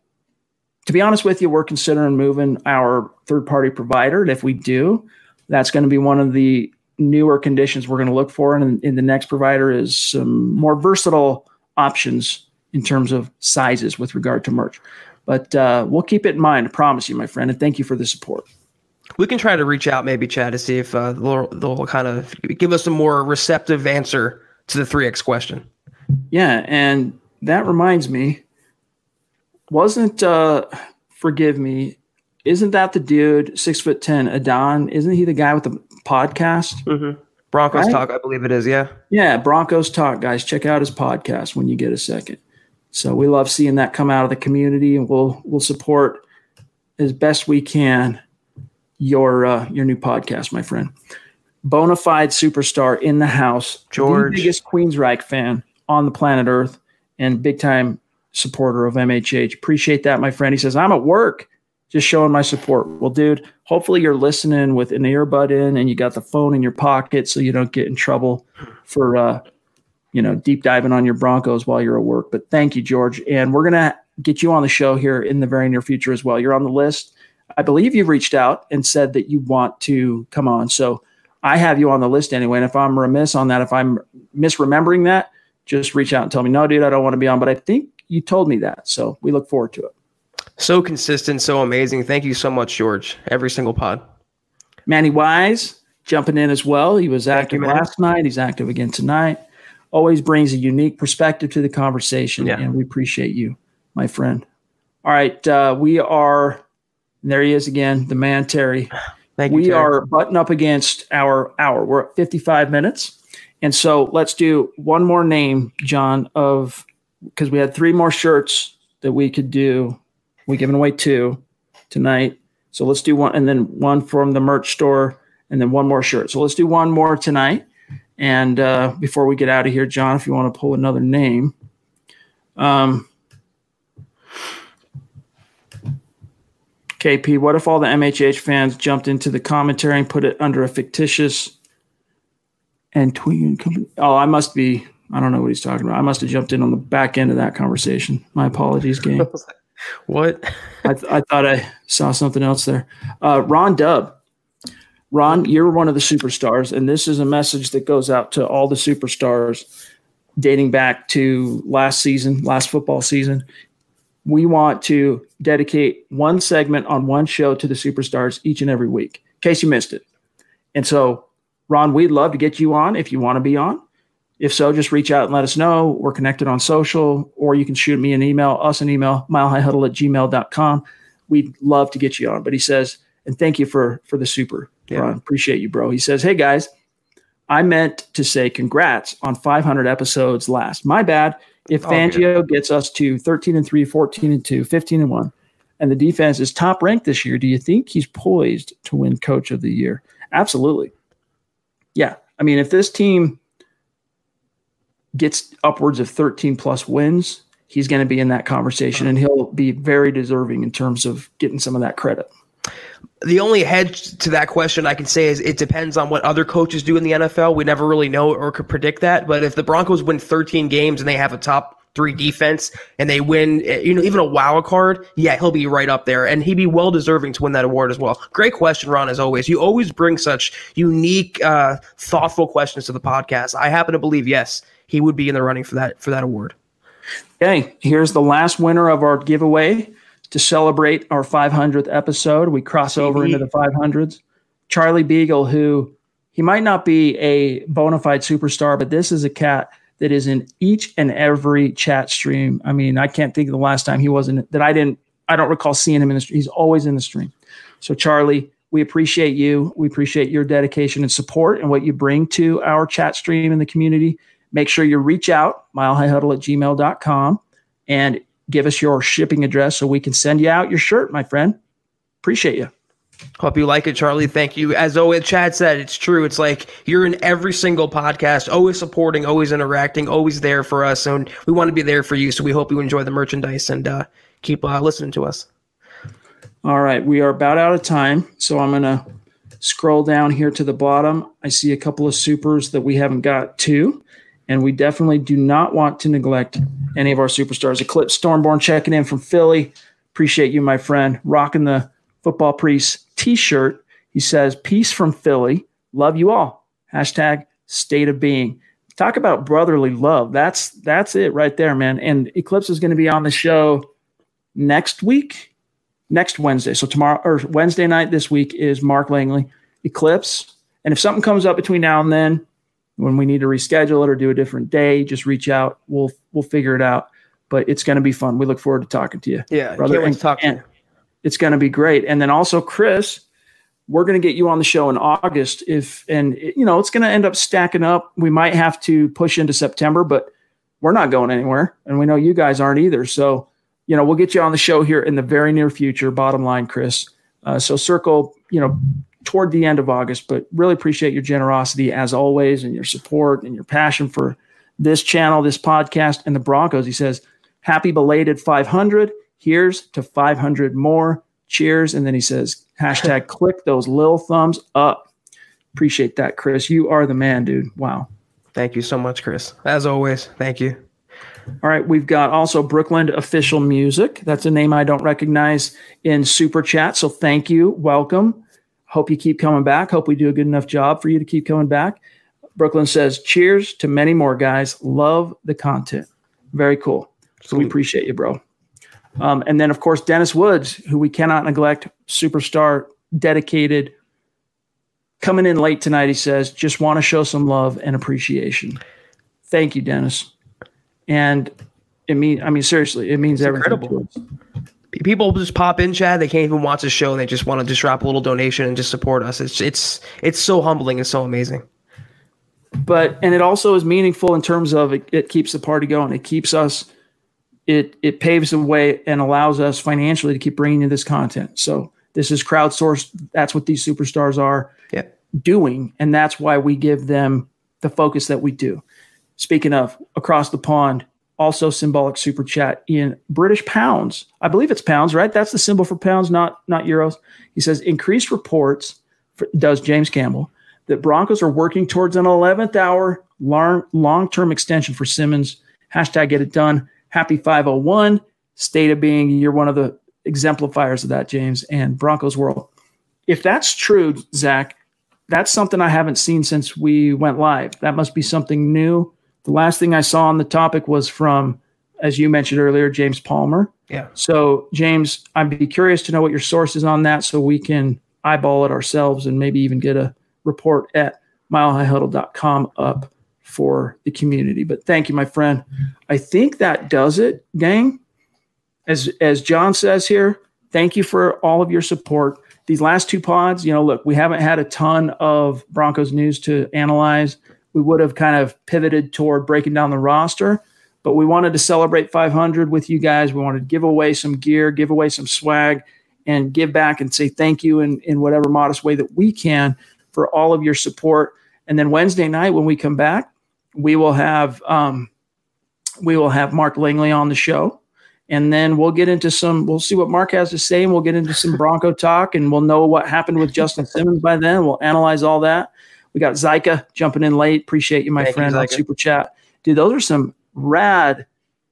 to be honest with you, we're considering moving our third party provider. And if we do, that's going to be one of the newer conditions we're going to look for. And in the next provider is some more versatile options in terms of sizes with regard to merch. But uh, we'll keep it in mind. I promise you, my friend. And thank you for the support. We can try to reach out, maybe Chad, to see if uh, they'll, they'll kind of give us a more receptive answer to the 3X question. Yeah. And that reminds me, wasn't uh forgive me, isn't that the dude six foot ten, Adon? Isn't he the guy with the podcast? Mm-hmm. Broncos right? talk, I believe it is. Yeah, yeah, Broncos talk, guys. Check out his podcast when you get a second. So we love seeing that come out of the community, and we'll we'll support as best we can your uh, your new podcast, my friend. Bonafide superstar in the house, George, the biggest Queensryche fan on the planet Earth, and big time supporter of MHH. Appreciate that, my friend. He says, I'm at work, just showing my support. Well, dude, hopefully you're listening with an earbud in and you got the phone in your pocket so you don't get in trouble for, uh, you know, deep diving on your Broncos while you're at work. But thank you, George. And we're going to get you on the show here in the very near future as well. You're on the list. I believe you've reached out and said that you want to come on. So I have you on the list anyway. And if I'm remiss on that, if I'm misremembering that, just reach out and tell me, no, dude, I don't want to be on. But I think you told me that. So we look forward to it. So consistent, so amazing. Thank you so much, George. Every single pod. Manny Wise jumping in as well. He was active you, last night. He's active again tonight. Always brings a unique perspective to the conversation, yeah. and we appreciate you, my friend. All right, uh, we are. There he is again, the man Terry. [SIGHS] Thank you. We Terry. are button up against our hour. We're at 55 minutes. And so let's do one more name, John, of because we had three more shirts that we could do. We're giving away two tonight. So let's do one and then one from the merch store and then one more shirt. So let's do one more tonight. And uh, before we get out of here, John, if you want to pull another name. Um, KP, what if all the MHH fans jumped into the commentary and put it under a fictitious and tweet company. Oh, I must be. I don't know what he's talking about. I must have jumped in on the back end of that conversation. My apologies, game. [LAUGHS] what? I, th- I thought I saw something else there. Uh, Ron Dub. Ron, you're one of the superstars, and this is a message that goes out to all the superstars dating back to last season, last football season. We want to dedicate one segment on one show to the superstars each and every week, in case you missed it. And so Ron, we'd love to get you on if you want to be on. If so, just reach out and let us know. We're connected on social, or you can shoot me an email, us an email, milehighhuddle at gmail.com. We'd love to get you on. But he says, and thank you for for the super, yeah. Ron. Appreciate you, bro. He says, Hey guys, I meant to say congrats on 500 episodes last. My bad. If oh, Fangio oh, gets us to 13 and 3, 14 and 2, 15 and 1, and the defense is top ranked this year, do you think he's poised to win coach of the year? Absolutely yeah, I mean, if this team gets upwards of 13 plus wins, he's going to be in that conversation and he'll be very deserving in terms of getting some of that credit. The only hedge to that question I can say is it depends on what other coaches do in the NFL. We never really know or could predict that. But if the Broncos win 13 games and they have a top three defense and they win, you know, even a wild card, yeah, he'll be right up there and he'd be well deserving to win that award as well. Great question, Ron, as always. You always bring such unique, uh, thoughtful questions to the podcast. I happen to believe, yes, he would be in the running for that, for that award. Okay. Here's the last winner of our giveaway to celebrate our 500th episode. We cross over into the 500s. Charlie Beagle, who he might not be a bona fide superstar, but this is a cat – that is in each and every chat stream. I mean, I can't think of the last time he wasn't that I didn't I don't recall seeing him in the stream. He's always in the stream. So Charlie, we appreciate you. We appreciate your dedication and support and what you bring to our chat stream in the community. Make sure you reach out, milehighhuddle at gmail.com and give us your shipping address so we can send you out your shirt, my friend. Appreciate you. Hope you like it, Charlie. Thank you. As always, Chad said, it's true. It's like you're in every single podcast, always supporting, always interacting, always there for us. And we want to be there for you. So we hope you enjoy the merchandise and uh, keep uh, listening to us. All right. We are about out of time. So I'm going to scroll down here to the bottom. I see a couple of supers that we haven't got to. And we definitely do not want to neglect any of our superstars. Eclipse Stormborn checking in from Philly. Appreciate you, my friend. Rocking the football priest t-shirt. He says, "Peace from Philly. Love you all." Hashtag state of being. Talk about brotherly love. That's that's it right there, man. And Eclipse is going to be on the show next week, next Wednesday. So tomorrow or Wednesday night this week is Mark Langley, Eclipse. And if something comes up between now and then, when we need to reschedule it or do a different day, just reach out. We'll we'll figure it out. But it's going to be fun. We look forward to talking to you. Yeah, brother. can't wait to talk to you. It's going to be great. And then also, Chris, we're going to get you on the show in August. If and you know, it's going to end up stacking up. We might have to push into September, but we're not going anywhere, and we know you guys aren't either. So, you know, we'll get you on the show here in the very near future. Bottom line, Chris. Uh, so circle, you know, toward the end of August. But really appreciate your generosity as always, and your support and your passion for this channel, this podcast, and the Broncos. He says, "Happy belated 500. Here's to 500 more. Cheers!" And then he says, "Hashtag [LAUGHS] click those little thumbs up." Appreciate that, Chris. You are the man, dude. Wow. Thank you so much, Chris. As always, thank you. All right, we've got also Brookland Official Music. That's a name I don't recognize in Super Chat. So thank you. Welcome. Hope you keep coming back. Hope we do a good enough job for you to keep coming back. Brooklyn says, Cheers to many more guys. Love the content. Very cool. So we appreciate you, bro. Um, and then, of course, Dennis Woods, who we cannot neglect, superstar, dedicated, coming in late tonight. He says, Just want to show some love and appreciation. Thank you, Dennis and it mean I mean seriously, it means everything. incredible. To us. P- People just pop in, Chad. They can't even watch the show. They just want to just drop a little donation and just support us. It's it's it's so humbling and so amazing. But and it also is meaningful in terms of it, it keeps the party going. It keeps us. It it paves the way and allows us financially to keep bringing you this content. So this is crowdsourced. That's what these superstars are Yeah. doing, and that's why we give them the focus that we do. Speaking of across the pond, also symbolic super chat in British pounds. I believe it's pounds, right? That's the symbol for pounds, not not euros. He says increased reports for, does James Campbell that Broncos are working towards an 11th hour long term extension for Simmons. Hashtag get it done. Happy 501. State of being. You're one of the exemplifiers of that, James, and Broncos world. If that's true, Zach, that's something I haven't seen since we went live. That must be something new. The last thing I saw on the topic was from, as you mentioned earlier, James Palmer. Yeah. So, James, I'd be curious to know what your source is on that so we can eyeball it ourselves and maybe even get a report at milehighhuddle.com up for the community. But thank you, my friend. I think that does it, gang. As as John says here, thank you for all of your support. These last two pods, you know, look, we haven't had a ton of Broncos news to analyze. We would have kind of pivoted toward breaking down the roster, but we wanted to celebrate 500 with you guys. We wanted to give away some gear, give away some swag, and give back and say thank you in, in whatever modest way that we can for all of your support. And then Wednesday night when we come back, we will have um, we will have Mark Langley on the show. And then we'll get into some, we'll see what Mark has to say, and we'll get into some Bronco talk, and we'll know what happened with Justin Simmons by then. We'll analyze all that. We got Zyka jumping in late. Appreciate you, my Thank you, friend, on Super Chat. Dude, those are some rad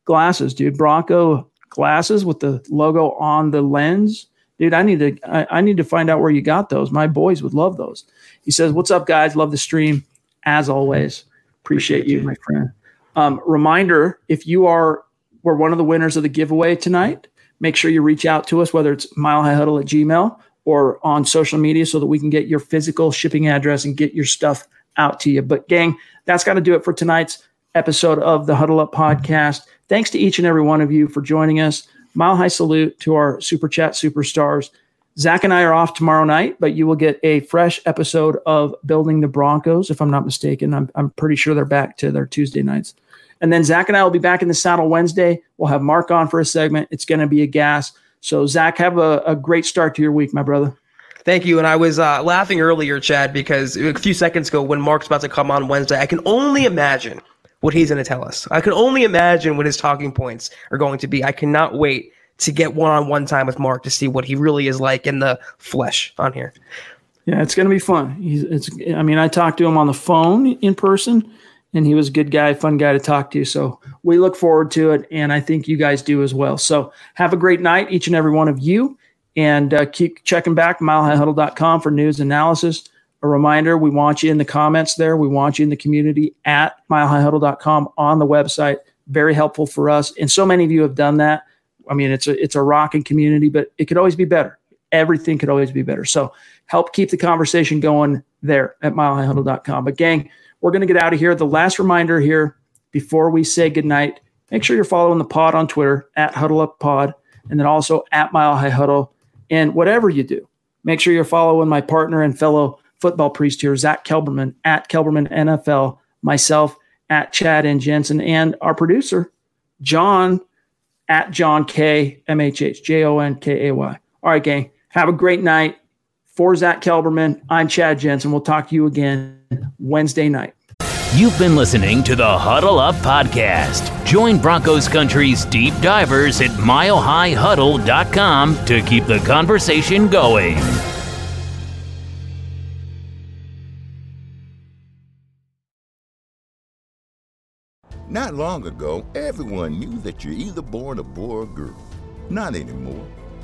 glasses, dude. Bronco glasses with the logo on the lens. Dude, I need to I, I need to find out where you got those. My boys would love those. He says, What's up, guys? Love the stream. As always. Appreciate, you, my friend. Um, reminder if you are were one of the winners of the giveaway tonight, make sure you reach out to us, whether it's milehighhuddle at Gmail or on social media so that we can get your physical shipping address and get your stuff out to you. But gang, that's got to do it for tonight's episode of the Huddle Up podcast. Thanks to each and every one of you for joining us. Mile high salute to our super chat superstars. Zach and I are off tomorrow night, but you will get a fresh episode of Building the Broncos, if I'm not mistaken. I'm, I'm pretty sure they're back to their Tuesday nights. And then Zach and I will be back in the saddle Wednesday. We'll have Mark on for a segment. It's going to be a gas. So, Zach, have a, a great start to your week, my brother. Thank you. And I was uh, laughing earlier, Chad, because a few seconds ago when Mark's about to come on Wednesday, I can only imagine what he's going to tell us. I can only imagine what his talking points are going to be. I cannot wait to get one-on-one time with Mark to see what he really is like in the flesh on here. Yeah, it's going to be fun. He's, it's, I mean, I talked to him on the phone in person, and he was a good guy, fun guy to talk to. So we look forward to it, and I think you guys do as well. So have a great night, each and every one of you, and uh, keep checking back milehighhuddle.com for news analysis. A reminder: we want you in the comments there. We want you in the community at milehighhuddle.com on the website. Very helpful for us, and so many of you have done that. I mean, it's a it's a rocking community, but it could always be better. Everything could always be better. So help keep the conversation going there at milehighhuddle.com. But gang we're going to get out of here. The last reminder here before we say goodnight make sure you're following the pod on Twitter at Huddle Up Pod and then also at Mile High Huddle. And whatever you do, make sure you're following my partner and fellow football priest here, Zach Kelberman at Kelberman NFL, myself at Chad and Jensen, and our producer, John at John K M H H J O N K A Y. All right, gang. Have a great night. For Zach Kelberman, I'm Chad Jensen. We'll talk to you again Wednesday night. You've been listening to the Huddle Up Podcast. Join Broncos Country's deep divers at milehighhuddle.com to keep the conversation going. Not long ago, everyone knew that you're either born a boy or girl. Not anymore.